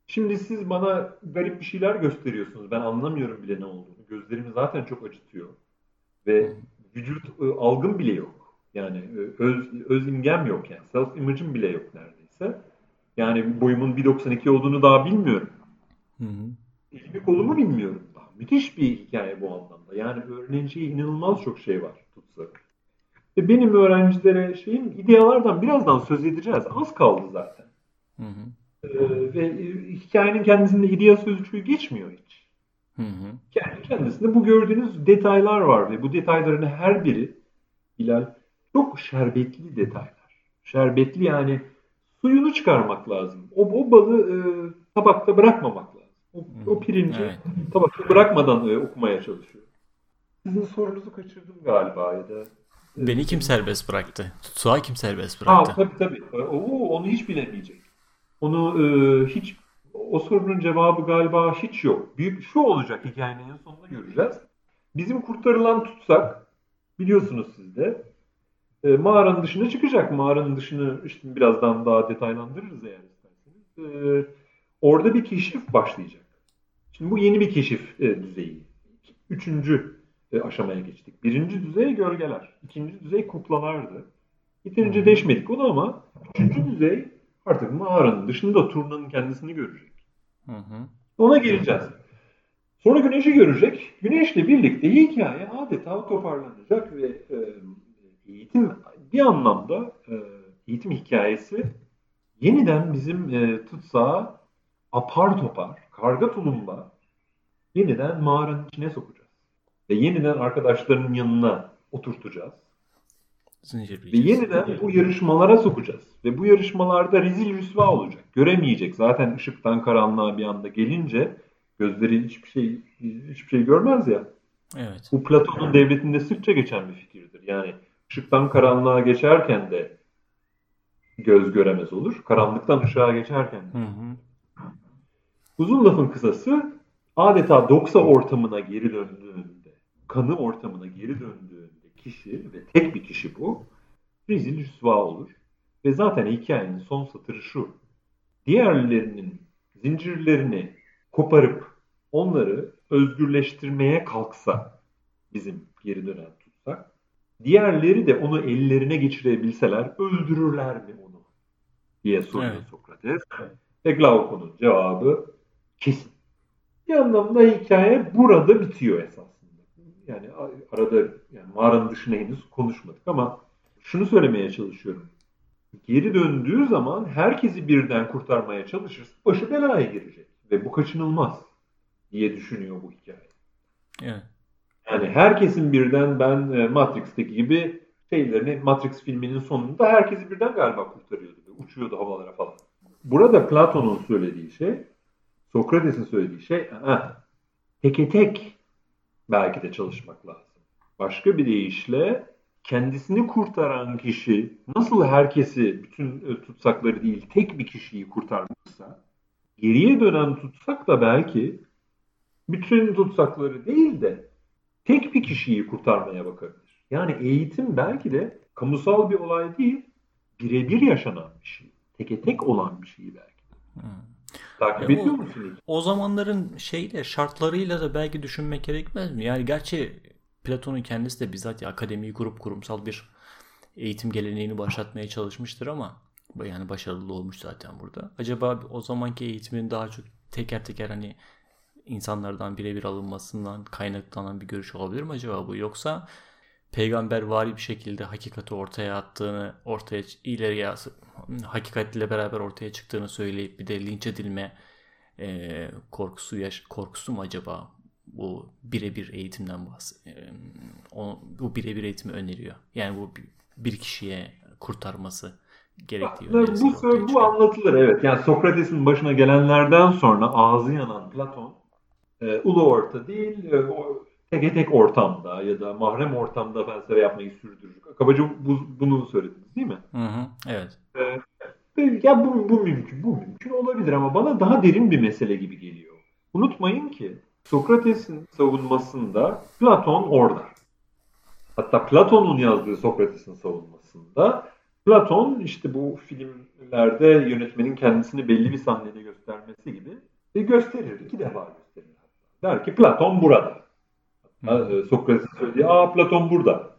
Şimdi siz bana garip bir şeyler gösteriyorsunuz. Ben anlamıyorum bile ne olduğunu. Gözlerimi zaten çok acıtıyor. Ve vücut algım bile yok. Yani e, öz, öz imgem yok yani. Self image'im bile yok neredeyse. Yani boyumun 1.92 olduğunu daha bilmiyorum. Hı hı. Elimi kolumu bilmiyorum daha. Müthiş bir hikaye bu anlamda. Yani öğreneceği inanılmaz çok şey var tutsak. Ve benim öğrencilere şeyim idealardan birazdan söz edeceğiz. Az kaldı zaten. Hı hı. Ee, ve hikayenin kendisinde idea sözcüğü geçmiyor hiç. Hı hı. Yani kendisinde bu gördüğünüz detaylar var ve bu detayların her biri Bilal çok şerbetli detaylar. Şerbetli yani suyunu çıkarmak lazım. O, o balı e, tabakta bırakmamak lazım. O, o pirinci evet. tabakta bırakmadan e, okumaya çalışıyor. Sizin sorunuzu kaçırdım galiba ya da. E, Beni kim serbest bıraktı? Tutsağı kim serbest bıraktı? Ha, tabii tabii. E, o, onu hiç bilemeyecek. Onu e, hiç o sorunun cevabı galiba hiç yok. Büyük şu olacak hikayenin en sonunda göreceğiz. Bizim kurtarılan tutsak biliyorsunuz siz de e, mağaranın dışına çıkacak. Mağaranın dışını işte birazdan daha detaylandırırız eğer isterseniz. E, orada bir keşif başlayacak. Şimdi bu yeni bir keşif e, düzeyi. Üçüncü e, aşamaya geçtik. Birinci düzey gölgeler. ikinci düzey kuklalardı. Yeterince deşmedik onu ama üçüncü düzey artık mağaranın dışında turnanın kendisini görecek. Hı hı. Ona geleceğiz. Sonra güneşi görecek. Güneşle birlikte hikaye adeta toparlanacak ve e, eğitim bir anlamda e, eğitim hikayesi yeniden bizim e, tutsağı apar topar, karga tulumba yeniden mağaranın içine sokacağız. Ve yeniden arkadaşlarının yanına oturtacağız. Ve yeniden bu yarışmalara sokacağız. Ve bu yarışmalarda rezil rüsva olacak. Göremeyecek. Zaten ışıktan karanlığa bir anda gelince gözleri hiçbir şey hiçbir şey görmez ya. Evet. Bu Platon'un devletinde sıkça geçen bir fikirdir. Yani ışıktan karanlığa geçerken de göz göremez olur. Karanlıktan ışığa geçerken de. Hı hı. Uzun lafın kısası adeta doksa ortamına geri döndüğünde, kanı ortamına geri döndüğünde kişi ve tek bir kişi bu rezil rüsva olur. Ve zaten hikayenin son satırı şu. Diğerlerinin zincirlerini koparıp onları özgürleştirmeye kalksa bizim geri dönen Diğerleri de onu ellerine geçirebilseler öldürürler mi onu? diye soruyor evet. Sokrates. Ve Glaukon'un cevabı kesin. Bir anlamda hikaye burada bitiyor esasında. Yani arada yani mağaranın dışına henüz konuşmadık ama şunu söylemeye çalışıyorum. Geri döndüğü zaman herkesi birden kurtarmaya çalışırsa başı belaya girecek. Ve bu kaçınılmaz diye düşünüyor bu hikaye. Evet. Yani herkesin birden ben e, Matrix'teki gibi şeylerini Matrix filminin sonunda herkesi birden galiba kurtarıyordu. Uçuyordu havalara falan. Burada Platon'un söylediği şey, Sokrates'in söylediği şey, eh, teke tek belki de çalışmak lazım. Başka bir deyişle kendisini kurtaran kişi nasıl herkesi, bütün e, tutsakları değil tek bir kişiyi kurtarmışsa, geriye dönen tutsak da belki bütün tutsakları değil de tek bir kişiyi kurtarmaya bakabilir. Yani eğitim belki de kamusal bir olay değil, birebir yaşanan bir şey. Teke tek olan bir şey belki. Hmm. Takip e ediyor o, musun? O zamanların şeyle şartlarıyla da belki düşünmek gerekmez mi? Yani gerçi Platon'un kendisi de bizzat ya, akademiyi kurup kurumsal bir eğitim geleneğini başlatmaya çalışmıştır ama yani başarılı olmuş zaten burada. Acaba o zamanki eğitimin daha çok teker teker hani insanlardan birebir alınmasından kaynaklanan bir görüş olabilir mi acaba bu? Yoksa peygamber vari bir şekilde hakikati ortaya attığını, ortaya ileriye hakikatle beraber ortaya çıktığını söyleyip bir de linç edilme e, korkusu yaş korkusu mu acaba bu birebir eğitimden bahs e, bu birebir eğitimi öneriyor. Yani bu bir kişiye kurtarması gerektiği bu, bu, bu anlatılır evet. Yani Sokrates'in başına gelenlerden sonra ağzı yanan Platon e, ulu orta değil, e, tek tek ortamda ya da mahrem ortamda felsefe yapmayı sürdürür. Kabaca bu, bunu söylediniz değil mi? Hı hı, evet. E, ya bu, bu mümkün, bu mümkün olabilir ama bana daha derin bir mesele gibi geliyor. Unutmayın ki Sokrates'in savunmasında Platon orada. Hatta Platon'un yazdığı Sokrates'in savunmasında Platon işte bu filmlerde yönetmenin kendisini belli bir sahnede göstermesi gibi gösterir. iki defa gösterir. Der ki Platon burada. E, Sokrates'in söylediği aa Platon burada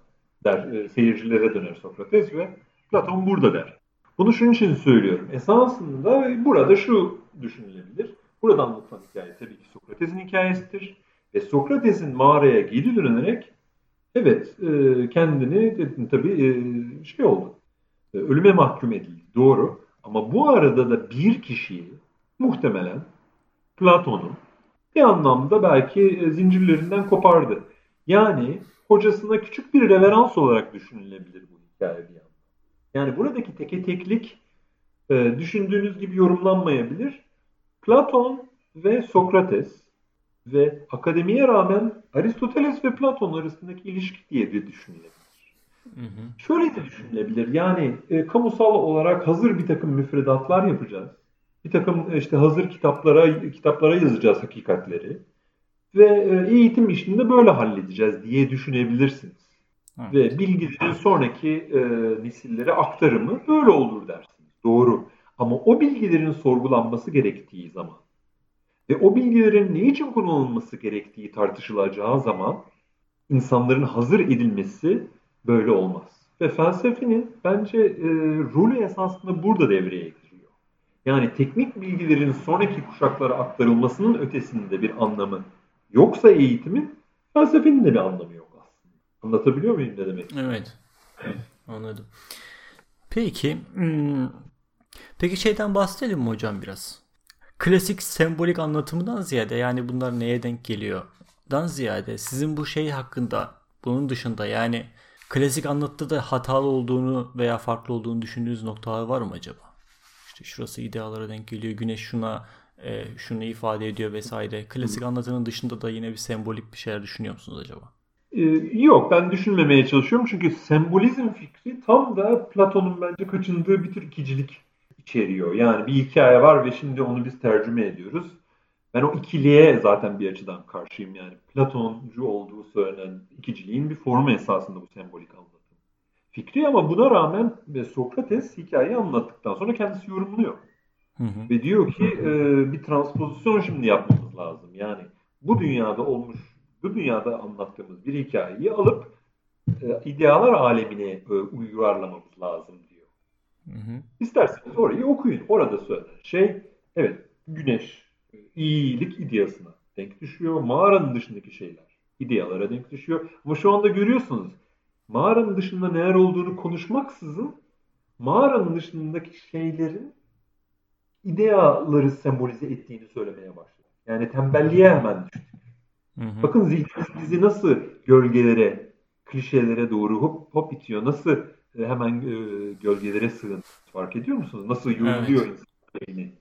der. E, seyircilere döner Sokrates ve Platon burada der. Bunu şunun için söylüyorum. Esasında burada şu düşünülebilir. Burada anlatılan hikaye tabii ki Sokrates'in hikayesidir. Ve Sokrates'in mağaraya geri dönerek evet e, kendini tabii e, şey oldu. E, ölüme mahkum edildi. Doğru. Ama bu arada da bir kişiyi muhtemelen Platon'un bir anlamda belki zincirlerinden kopardı. Yani hocasına küçük bir reverans olarak düşünülebilir bu hikaye bir yandan. Yani buradaki teke teklik e, düşündüğünüz gibi yorumlanmayabilir. Platon ve Sokrates ve akademiye rağmen Aristoteles ve Platon arasındaki ilişki diye de düşünülebilir. Hı hı. Şöyle de düşünülebilir. Yani e, kamusal olarak hazır bir takım müfredatlar yapacağız. Bir takım işte hazır kitaplara kitaplara yazacağız hakikatleri ve e, eğitim işini de böyle halledeceğiz diye düşünebilirsiniz. Evet. Ve bilgilerin sonraki e, nesillere aktarımı böyle olur dersiniz. Doğru. Ama o bilgilerin sorgulanması gerektiği zaman ve o bilgilerin ne için kullanılması gerektiği tartışılacağı zaman insanların hazır edilmesi böyle olmaz. Ve felsefenin bence e, rolü esasında burada devreye giriyor. Yani teknik bilgilerin sonraki kuşaklara aktarılmasının ötesinde bir anlamı yoksa eğitimin felsefenin de bir anlamı yok aslında. Anlatabiliyor muyum ne demek? Evet. Anladım. Peki hmm, Peki şeyden bahsedelim mi hocam biraz? Klasik sembolik anlatımından ziyade yani bunlar neye denk geliyor? Dan ziyade sizin bu şey hakkında bunun dışında yani klasik anlatıda da hatalı olduğunu veya farklı olduğunu düşündüğünüz noktalar var mı acaba? Şurası idealara denk geliyor, güneş şuna e, şunu ifade ediyor vesaire. Klasik anlatının dışında da yine bir sembolik bir şeyler düşünüyor musunuz acaba? Ee, yok ben düşünmemeye çalışıyorum çünkü sembolizm fikri tam da Platon'un bence kaçındığı bir tür ikicilik içeriyor. Yani bir hikaye var ve şimdi onu biz tercüme ediyoruz. Ben o ikiliğe zaten bir açıdan karşıyım yani. Platoncu olduğu söylenen ikiciliğin bir formu esasında bu sembolik anlatım. Fikri ama buna rağmen Sokrates hikayeyi anlattıktan sonra kendisi yorumluyor. Hı hı. Ve diyor ki e, bir transpozisyon şimdi yapmamız lazım. Yani bu dünyada olmuş, bu dünyada anlattığımız bir hikayeyi alıp e, idealar alemine e, uyarlamamız lazım Hı hı. İsterseniz orayı okuyun. Orada söylenen şey evet güneş iyilik ideasına denk düşüyor. Mağaranın dışındaki şeyler idealara denk düşüyor. Ama şu anda görüyorsunuz mağaranın dışında neler olduğunu konuşmaksızın mağaranın dışındaki şeylerin ideaları sembolize ettiğini söylemeye başladı. Yani tembelliğe hemen düştük. Hı hı. Bakın zihnimiz bizi nasıl gölgelere, klişelere doğru hop hop itiyor. Nasıl e, hemen e, gölgelere sığın. Fark ediyor musunuz? Nasıl yoruluyor evet. insan beyni?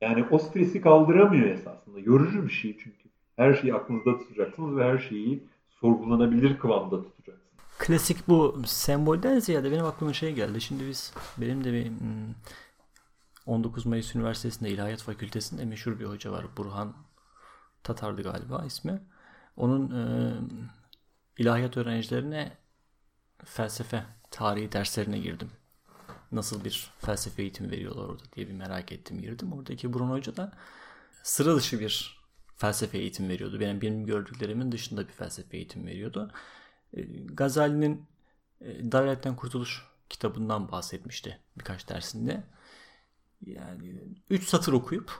Yani o stresi kaldıramıyor esasında. Yorucu bir şey çünkü. Her şeyi aklınızda tutacaksınız ve her şeyi sorgulanabilir kıvamda tutacaksınız. Klasik bu sembolden ziyade benim aklıma şey geldi. Şimdi biz benim de bir 19 hmm, Mayıs Üniversitesi'nde İlahiyat Fakültesi'nde meşhur bir hoca var. Burhan Tatar'dı galiba ismi. Onun e, ilahiyat öğrencilerine felsefe tarihi derslerine girdim. Nasıl bir felsefe eğitimi veriyorlar orada diye bir merak ettim girdim. Oradaki Bruno Hoca da sıra dışı bir felsefe eğitim veriyordu. Benim benim gördüklerimin dışında bir felsefe eğitim veriyordu. E, Gazali'nin e, Dalaletten Kurtuluş kitabından bahsetmişti birkaç dersinde. Yani 3 satır okuyup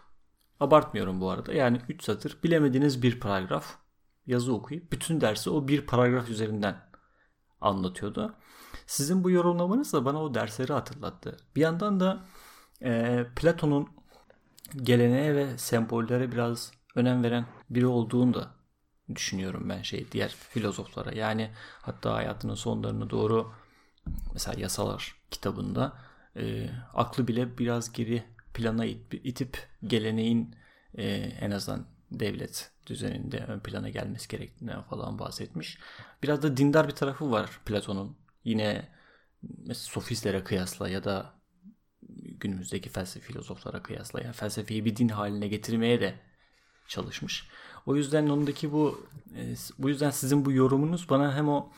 abartmıyorum bu arada. Yani 3 satır bilemediğiniz bir paragraf yazı okuyup bütün dersi o bir paragraf üzerinden anlatıyordu. Sizin bu yorumlamanız da bana o dersleri hatırlattı. Bir yandan da e, Platon'un geleneğe ve sembollere biraz önem veren biri olduğunu da düşünüyorum ben şey diğer filozoflara. Yani hatta hayatının sonlarına doğru mesela Yasalar kitabında e, aklı bile biraz geri plana it, itip geleneğin e, en azından devlet düzeninde ön plana gelmesi gerektiğinden falan bahsetmiş. Biraz da dindar bir tarafı var Platon'un. Yine mesela sofistlere kıyasla ya da günümüzdeki felsefe filozoflara kıyasla yani felsefeyi bir din haline getirmeye de çalışmış. O yüzden ondaki bu e, bu yüzden sizin bu yorumunuz bana hem o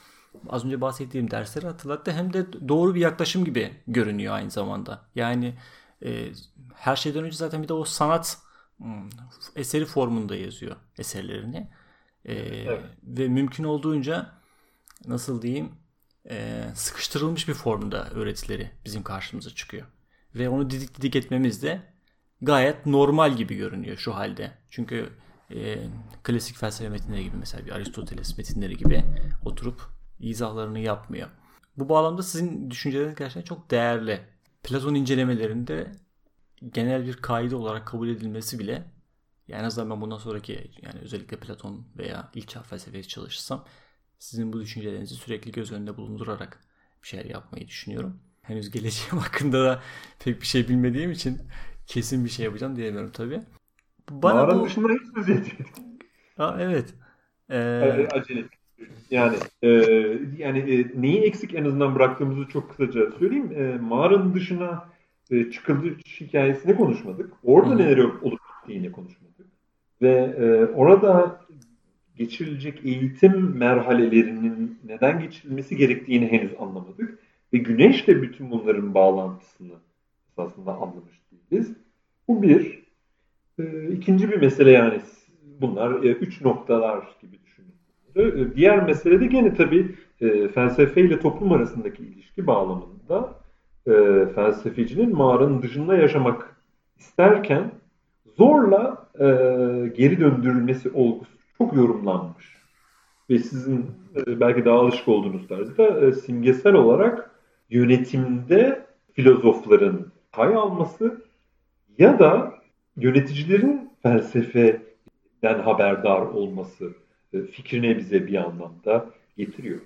az önce bahsettiğim dersleri hatırlattı hem de doğru bir yaklaşım gibi görünüyor aynı zamanda. Yani e, her şeyden önce zaten bir de o sanat hmm, eseri formunda yazıyor eserlerini. E, evet. Ve mümkün olduğunca nasıl diyeyim e, sıkıştırılmış bir formda öğretileri bizim karşımıza çıkıyor. Ve onu didik didik etmemiz de gayet normal gibi görünüyor şu halde. Çünkü e, klasik felsefe metinleri gibi mesela bir Aristoteles metinleri gibi oturup izahlarını yapmıyor. Bu bağlamda sizin düşünceleriniz gerçekten çok değerli. Platon incelemelerinde genel bir kaide olarak kabul edilmesi bile yani en azından ben bundan sonraki yani özellikle Platon veya ilk çağ felsefesi çalışırsam sizin bu düşüncelerinizi sürekli göz önünde bulundurarak bir şeyler yapmayı düşünüyorum. Henüz geleceğim hakkında da pek bir şey bilmediğim için kesin bir şey yapacağım diyemiyorum tabii. Bana Mağaranın bu... dışında hiç söz etmedik. Aa, evet. Ee... Acele. Yani e, yani e, neyi eksik en azından bıraktığımızı çok kısaca söyleyeyim. E, mağaranın dışına e, çıkıldı hikayesini konuşmadık. Orada Hı. neler olup bittiğini konuşmadık. Ve e, orada geçirilecek eğitim merhalelerinin neden geçirilmesi gerektiğini henüz anlamadık. Ve güneşle bütün bunların bağlantısını aslında anlamış değiliz. Bu bir. E, ikinci bir mesele yani bunlar e, üç noktalar gibi düşünün. E, diğer mesele de gene tabii e, felsefe ile toplum arasındaki ilişki bağlamında e, felsefecinin mağaranın dışında yaşamak isterken zorla geri döndürülmesi olgusu çok yorumlanmış. Ve sizin belki daha alışık olduğunuz tarzda simgesel olarak yönetimde filozofların pay alması ya da yöneticilerin felsefeden haberdar olması e, fikrine bize bir anlamda getiriyor.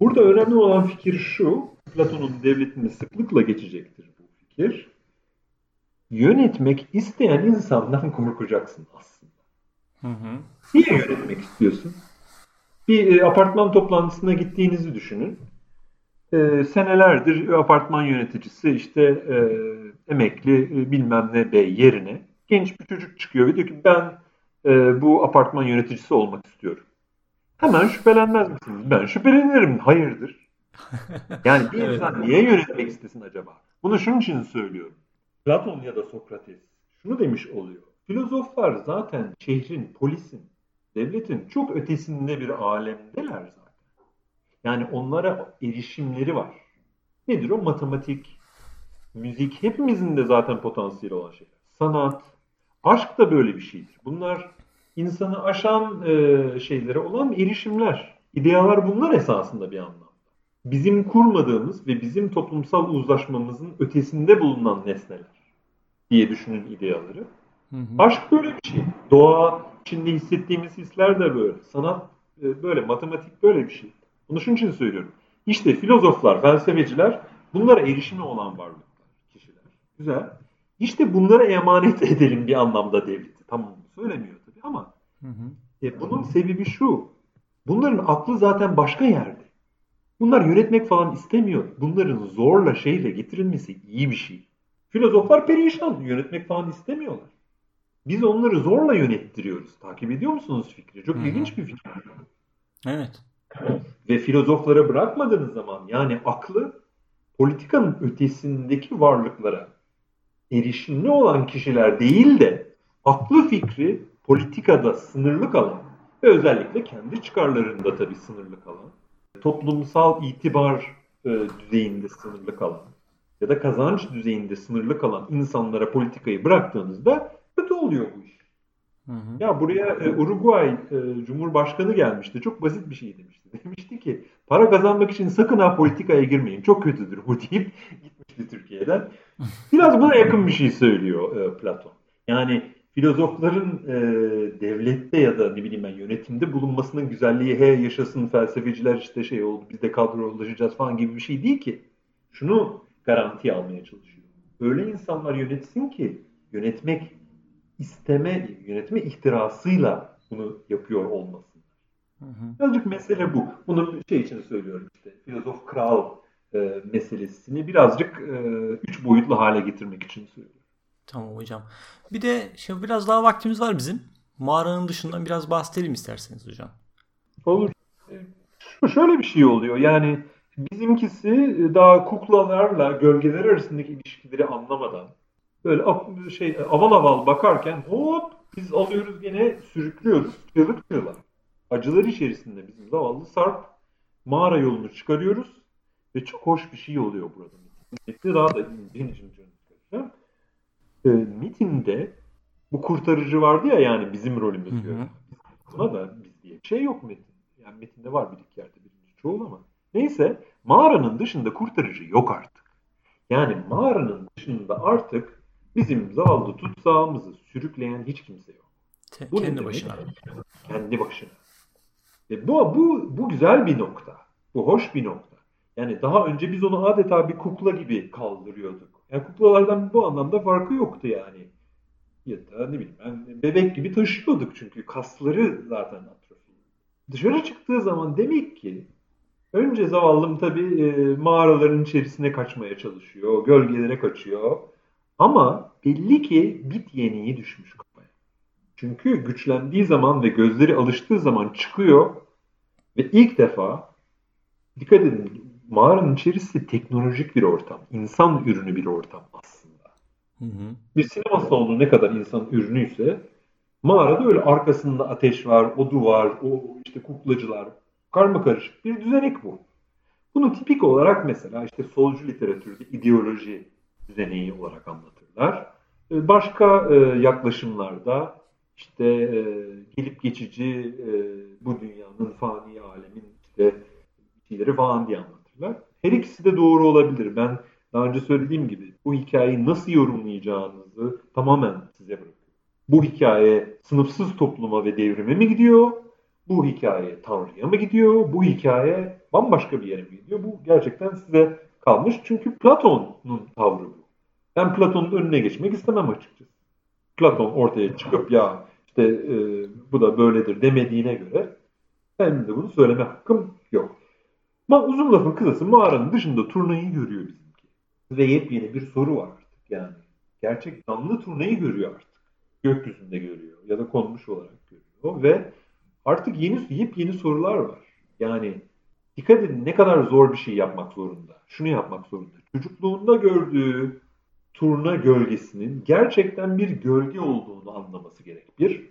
Burada önemli olan fikir şu, Platon'un devletinde sıklıkla geçecektir bu fikir. Yönetmek isteyen insandan korkacaksın aslında. Hı hı. Niye yönetmek istiyorsun? Bir e, apartman toplantısına gittiğinizi düşünün. E, senelerdir apartman yöneticisi işte e, emekli e, bilmem ne bey yerine genç bir çocuk çıkıyor ve diyor ki ben e, bu apartman yöneticisi olmak istiyorum. Hemen şüphelenmez misiniz? Ben şüphelenirim. Hayırdır? Yani bir insan evet. niye yönetmek istesin acaba? Bunu şunun için söylüyorum. Platon ya da Sokrates şunu demiş oluyor. Filozoflar zaten şehrin, polisin, devletin çok ötesinde bir alemdeler zaten. Yani onlara erişimleri var. Nedir o? Matematik, müzik hepimizin de zaten potansiyeli olan şeyler. Sanat, aşk da böyle bir şeydir. Bunlar insanı aşan e, şeylere olan erişimler. İdealar bunlar esasında bir anlamda. Bizim kurmadığımız ve bizim toplumsal uzlaşmamızın ötesinde bulunan nesneler diye düşünün ideaları. Hı hı. Aşk böyle bir şey. Doğa içinde hissettiğimiz hisler de böyle. Sanat e, böyle, matematik böyle bir şey. Bunu şunun için söylüyorum. İşte filozoflar, felsefeciler bunlara erişimi olan varlıklar, kişiler. Güzel. İşte bunlara emanet edelim bir anlamda devleti. Tamam söylemiyor tabii ama hı hı. E, bunun sebebi şu. Bunların aklı zaten başka yerde. Bunlar yönetmek falan istemiyor. Bunların zorla şeyle getirilmesi iyi bir şey. Filozoflar perişan. Yönetmek falan istemiyorlar. Biz onları zorla yönettiriyoruz. Takip ediyor musunuz fikri? Çok Hı-hı. ilginç bir fikir. Evet. Ve filozoflara bırakmadığınız zaman yani aklı politikanın ötesindeki varlıklara erişimli olan kişiler değil de aklı fikri politikada sınırlı kalan ve özellikle kendi çıkarlarında tabii sınırlı kalan, toplumsal itibar e, düzeyinde sınırlı kalan ya da kazanç düzeyinde sınırlı kalan insanlara politikayı bıraktığınızda kötü oluyor bu iş. Hı hı. Ya buraya e, Uruguay e, Cumhurbaşkanı gelmişti. Çok basit bir şey demişti. Demişti ki para kazanmak için sakın ha politikaya girmeyin. Çok kötüdür bu deyip gitmişti Türkiye'den. Biraz buna yakın bir şey söylüyor e, Platon. Yani filozofların e, devlette ya da ne bileyim ben yönetimde bulunmasının güzelliği he yaşasın felsefeciler işte şey oldu biz de kadrolaşacağız falan gibi bir şey değil ki. Şunu garanti almaya çalışıyor. Öyle insanlar yönetsin ki yönetmek isteme yönetme ihtirasıyla bunu yapıyor olmasın. Birazcık mesele bu. Bunu şey için söylüyorum işte filozof kral e, meselesini birazcık e, üç boyutlu hale getirmek için söylüyorum. Tamam hocam. Bir de şimdi biraz daha vaktimiz var bizim. Mağaranın dışından biraz bahsedelim isterseniz hocam. Olur. Şöyle bir şey oluyor. Yani bizimkisi daha kuklalarla gölgeler arasındaki ilişkileri anlamadan böyle şey aval aval bakarken hop biz alıyoruz gene sürüklüyoruz çığlık çığlığa. Acılar içerisinde bizim zavallı Sarp mağara yolunu çıkarıyoruz ve çok hoş bir şey oluyor burada. Metni daha da ince ince çıkaracağım. E, mitinde bu kurtarıcı vardı ya yani bizim rolümüz hı hı. Buna da biz diye bir şey yok metin. Yani metinde var bir iki yerde birinci çoğul ama. Neyse mağaranın dışında kurtarıcı yok artık. Yani mağaranın dışında artık bizim zavallı tutsağımızı sürükleyen hiç kimse yok. Te, bu kendi başına. Kendi başına. Ve bu, bu, bu güzel bir nokta. Bu hoş bir nokta. Yani daha önce biz onu adeta bir kukla gibi kaldırıyorduk. Yani kuklalardan bu anlamda farkı yoktu yani. Ya da ne bileyim ben bebek gibi taşıyorduk çünkü kasları zaten atrofi. Dışarı çıktığı zaman demek ki önce zavallım tabii e, mağaraların içerisine kaçmaya çalışıyor, gölgelere kaçıyor. Ama belli ki bit yeniği düşmüş kafaya. Çünkü güçlendiği zaman ve gözleri alıştığı zaman çıkıyor ve ilk defa dikkat edin mağaranın içerisi teknolojik bir ortam. insan ürünü bir ortam aslında. Hı hı. Bir sinema salonu ne kadar insan ürünüyse mağarada öyle arkasında ateş var, o duvar, o işte kuklacılar, karma karışık bir düzenek bu. Bunu tipik olarak mesela işte solcu literatürde ideoloji düzeneği olarak anlatırlar. Ee, başka e, yaklaşımlarda işte e, gelip geçici e, bu dünyanın fani alemin işte şeyleri falan diye anlatırlar. Her ikisi de doğru olabilir. Ben daha önce söylediğim gibi bu hikayeyi nasıl yorumlayacağınızı tamamen size bırakıyorum. Bu hikaye sınıfsız topluma ve devrime mi gidiyor? Bu hikaye Tanrı'ya mı gidiyor? Bu hikaye bambaşka bir yere mi gidiyor? Bu gerçekten size kalmış. Çünkü Platon'un tavrı bu. Ben Platon'un önüne geçmek istemem açıkçası. Platon ortaya çıkıp ya işte e, bu da böyledir demediğine göre benim de bunu söyleme hakkım yok. Ama uzun lafın kısası mağaranın dışında turnayı görüyor bizimki. Ve yepyeni bir soru var artık yani. Gerçek canlı turnayı görüyor artık. Gökyüzünde görüyor ya da konmuş olarak görüyor ve artık yeni yepyeni sorular var. Yani dikkat edin ne kadar zor bir şey yapmak zorunda. Şunu yapmak zorunda. Çocukluğunda gördüğü turna gölgesinin gerçekten bir gölge olduğunu anlaması gerek. Bir.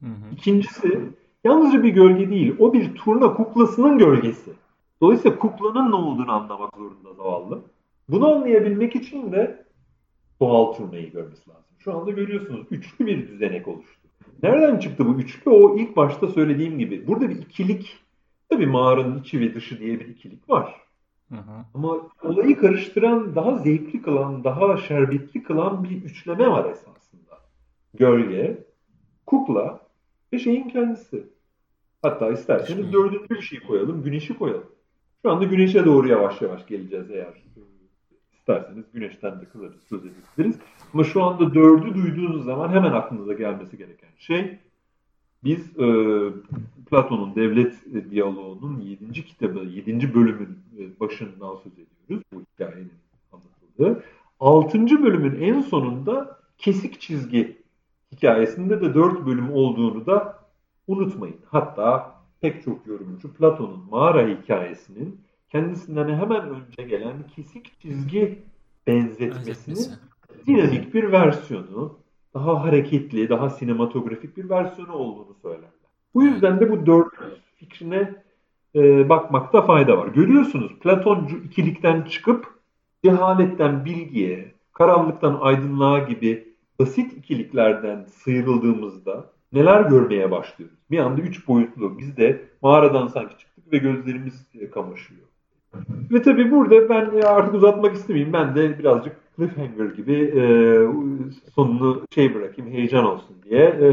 Hı hı. İkincisi yalnızca bir gölge değil. O bir turna kuklasının gölgesi. Dolayısıyla kuklanın ne olduğunu anlamak zorunda zavallı. Bunu anlayabilmek için de doğal turnayı görmesi lazım. Şu anda görüyorsunuz üçlü bir düzenek oluştu. Nereden çıktı bu üçlü? O ilk başta söylediğim gibi. Burada bir ikilik, tabii mağaranın içi ve dışı diye bir ikilik var. Hı hı. Ama olayı karıştıran, daha zevkli kılan, daha şerbetli kılan bir üçleme var esasında. Gölge, kukla ve şeyin kendisi. Hatta isterseniz dördüncü bir şey koyalım, güneşi koyalım. Şu anda güneşe doğru yavaş yavaş geleceğiz eğer isterseniz güneşten de kısaca söz edebiliriz. Ama şu anda dördü duyduğunuz zaman hemen aklınıza gelmesi gereken şey biz e, Platon'un devlet diyaloğunun 7. kitabı, 7. bölümün e, başından söz ediyoruz. Bu hikayenin anlatıldığı. 6. bölümün en sonunda kesik çizgi hikayesinde de 4 bölüm olduğunu da unutmayın. Hatta pek çok yorumcu Platon'un mağara hikayesinin kendisinden hemen önce gelen kesik çizgi benzetmesinin dinamik bir versiyonu, daha hareketli, daha sinematografik bir versiyonu olduğunu söylerler. Bu yüzden de bu dört fikrine e, bakmakta fayda var. Görüyorsunuz Platoncu ikilikten çıkıp cehaletten bilgiye, karanlıktan aydınlığa gibi basit ikiliklerden sıyrıldığımızda neler görmeye başlıyoruz? Bir anda üç boyutlu. Biz de mağaradan sanki çıktık ve gözlerimiz e, kamaşıyor. Ve tabii burada ben artık uzatmak istemeyeyim. Ben de birazcık cliffhanger gibi e, sonunu şey bırakayım, heyecan olsun diye. E,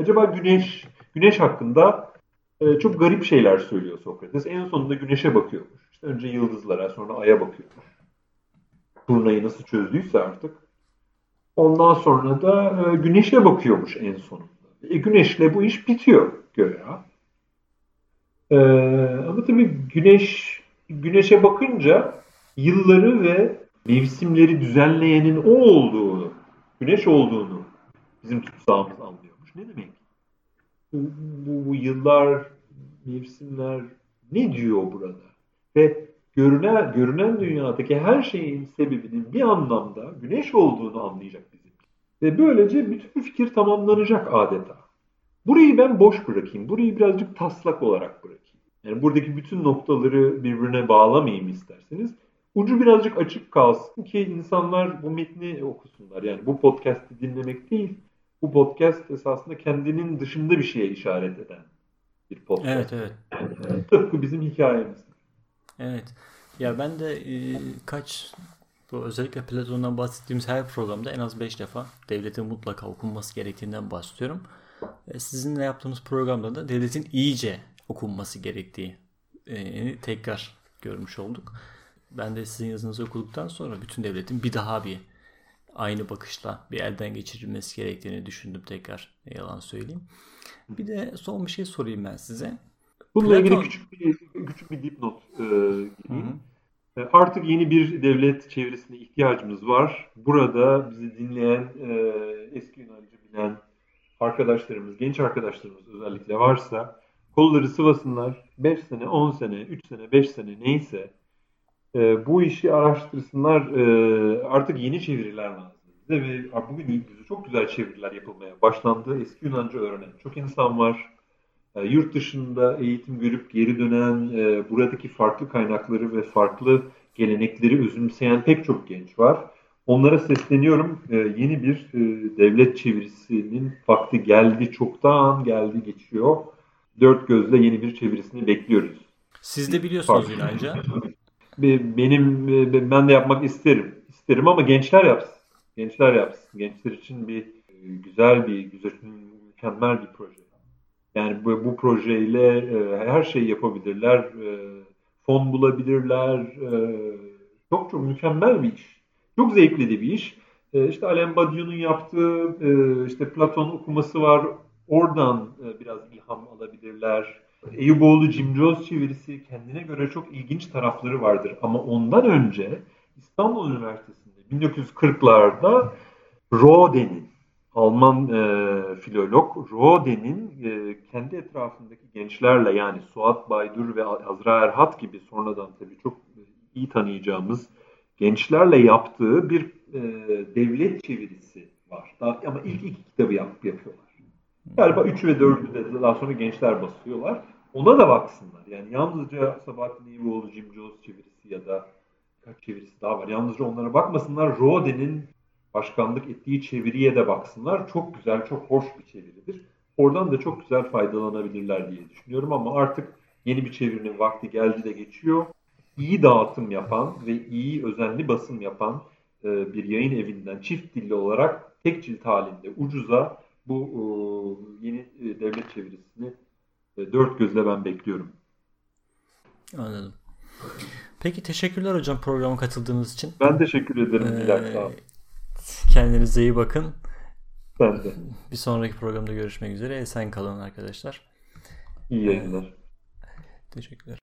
acaba güneş güneş hakkında e, çok garip şeyler söylüyor Sokrates. En sonunda güneşe bakıyormuş. İşte önce yıldızlara, sonra aya bakıyormuş. Turnayı nasıl çözdüyse artık. Ondan sonra da e, güneşe bakıyormuş en sonunda. E, güneşle bu iş bitiyor göya. E, ama tabii güneş güneşe bakınca yılları ve mevsimleri düzenleyenin o olduğunu, güneş olduğunu bizim tutsağımız anlıyormuş. Ne demek? Bu, bu, bu yıllar, mevsimler ne diyor burada? Ve görünen, görünen dünyadaki her şeyin sebebinin bir anlamda güneş olduğunu anlayacak bizim. Ve böylece bütün fikir tamamlanacak adeta. Burayı ben boş bırakayım. Burayı birazcık taslak olarak bırakayım. Yani buradaki bütün noktaları birbirine bağlamayayım isterseniz. Ucu birazcık açık kalsın ki insanlar bu metni okusunlar. Yani bu podcast'i dinlemek değil, bu podcast esasında kendinin dışında bir şeye işaret eden bir podcast. Evet, evet. Tıpkı bizim hikayemiz. Evet. Ya ben de e, kaç bu özellikle Platon'dan bahsettiğimiz her programda en az 5 defa devletin mutlaka okunması gerektiğinden bahsediyorum. E, sizinle yaptığımız programda da devletin iyice okunması gerektiği tekrar görmüş olduk. Ben de sizin yazınızı okuduktan sonra bütün devletin bir daha bir aynı bakışla bir elden geçirilmesi gerektiğini düşündüm tekrar. Ne yalan söyleyeyim. Bir de son bir şey sorayım ben size. Bununla Platon... ilgili küçük bir küçük bir dipnot e, gireyim. E, artık yeni bir devlet çevresine ihtiyacımız var. Burada bizi dinleyen, e, eski Yunancı bilen arkadaşlarımız, genç arkadaşlarımız özellikle varsa kolları sıvasınlar. 5 sene, 10 sene, 3 sene, 5 sene neyse e, bu işi araştırsınlar. E, artık yeni çeviriler lazım bize ve bugün çok güzel çeviriler yapılmaya başlandı. Eski Yunanca öğrenen çok insan var. E, yurt dışında eğitim görüp geri dönen, e, buradaki farklı kaynakları ve farklı gelenekleri özümseyen pek çok genç var. Onlara sesleniyorum. E, yeni bir devlet çevirisinin vakti geldi, çoktan geldi, geçiyor. Dört gözle yeni bir çevirisini bekliyoruz. Siz de biliyorsunuz Yunanca. Benim ben de yapmak isterim. İsterim ama gençler yapsın. Gençler yapsın. Gençler için bir güzel bir güzel mükemmel bir proje. Yani bu, bu projeyle e, her şeyi yapabilirler. E, fon bulabilirler. E, çok çok mükemmel bir iş. Çok zevkli de bir iş. E, işte Alain Badiou'nun yaptığı e, işte Platon okuması var. Oradan e, biraz ilham alabilirler. Eyüboğlu Jones çevirisi kendine göre çok ilginç tarafları vardır. Ama ondan önce İstanbul Üniversitesi'nde 1940'larda Rode'nin Alman e, filolog Rode'nin e, kendi etrafındaki gençlerle yani Suat Baydur ve Azra Erhat gibi sonradan tabii çok iyi tanıyacağımız gençlerle yaptığı bir e, devlet çevirisi var. Daha, ama ilk iki kitabı yap, yapıyorlar. Galiba 3 ve 4'ü de daha sonra gençler basıyorlar. Ona da baksınlar. Yani yalnızca Sabahattin İyioğlu, Jim Jones çevirisi ya da kaç çevirisi daha var. Yalnızca onlara bakmasınlar. Rode'nin başkanlık ettiği çeviriye de baksınlar. Çok güzel, çok hoş bir çeviridir. Oradan da çok güzel faydalanabilirler diye düşünüyorum ama artık yeni bir çevirinin vakti geldi de geçiyor. İyi dağıtım yapan ve iyi özenli basım yapan e, bir yayın evinden çift dilli olarak tek cilt halinde ucuza bu e, yeni e, devlet çevirisini dört gözle ben bekliyorum. Anladım. Peki teşekkürler hocam programa katıldığınız için. Ben teşekkür ederim. Ee. Kendinize iyi bakın. Ben de. Bir sonraki programda görüşmek üzere. Esen kalın arkadaşlar. İyi yayınlar. Teşekkürler.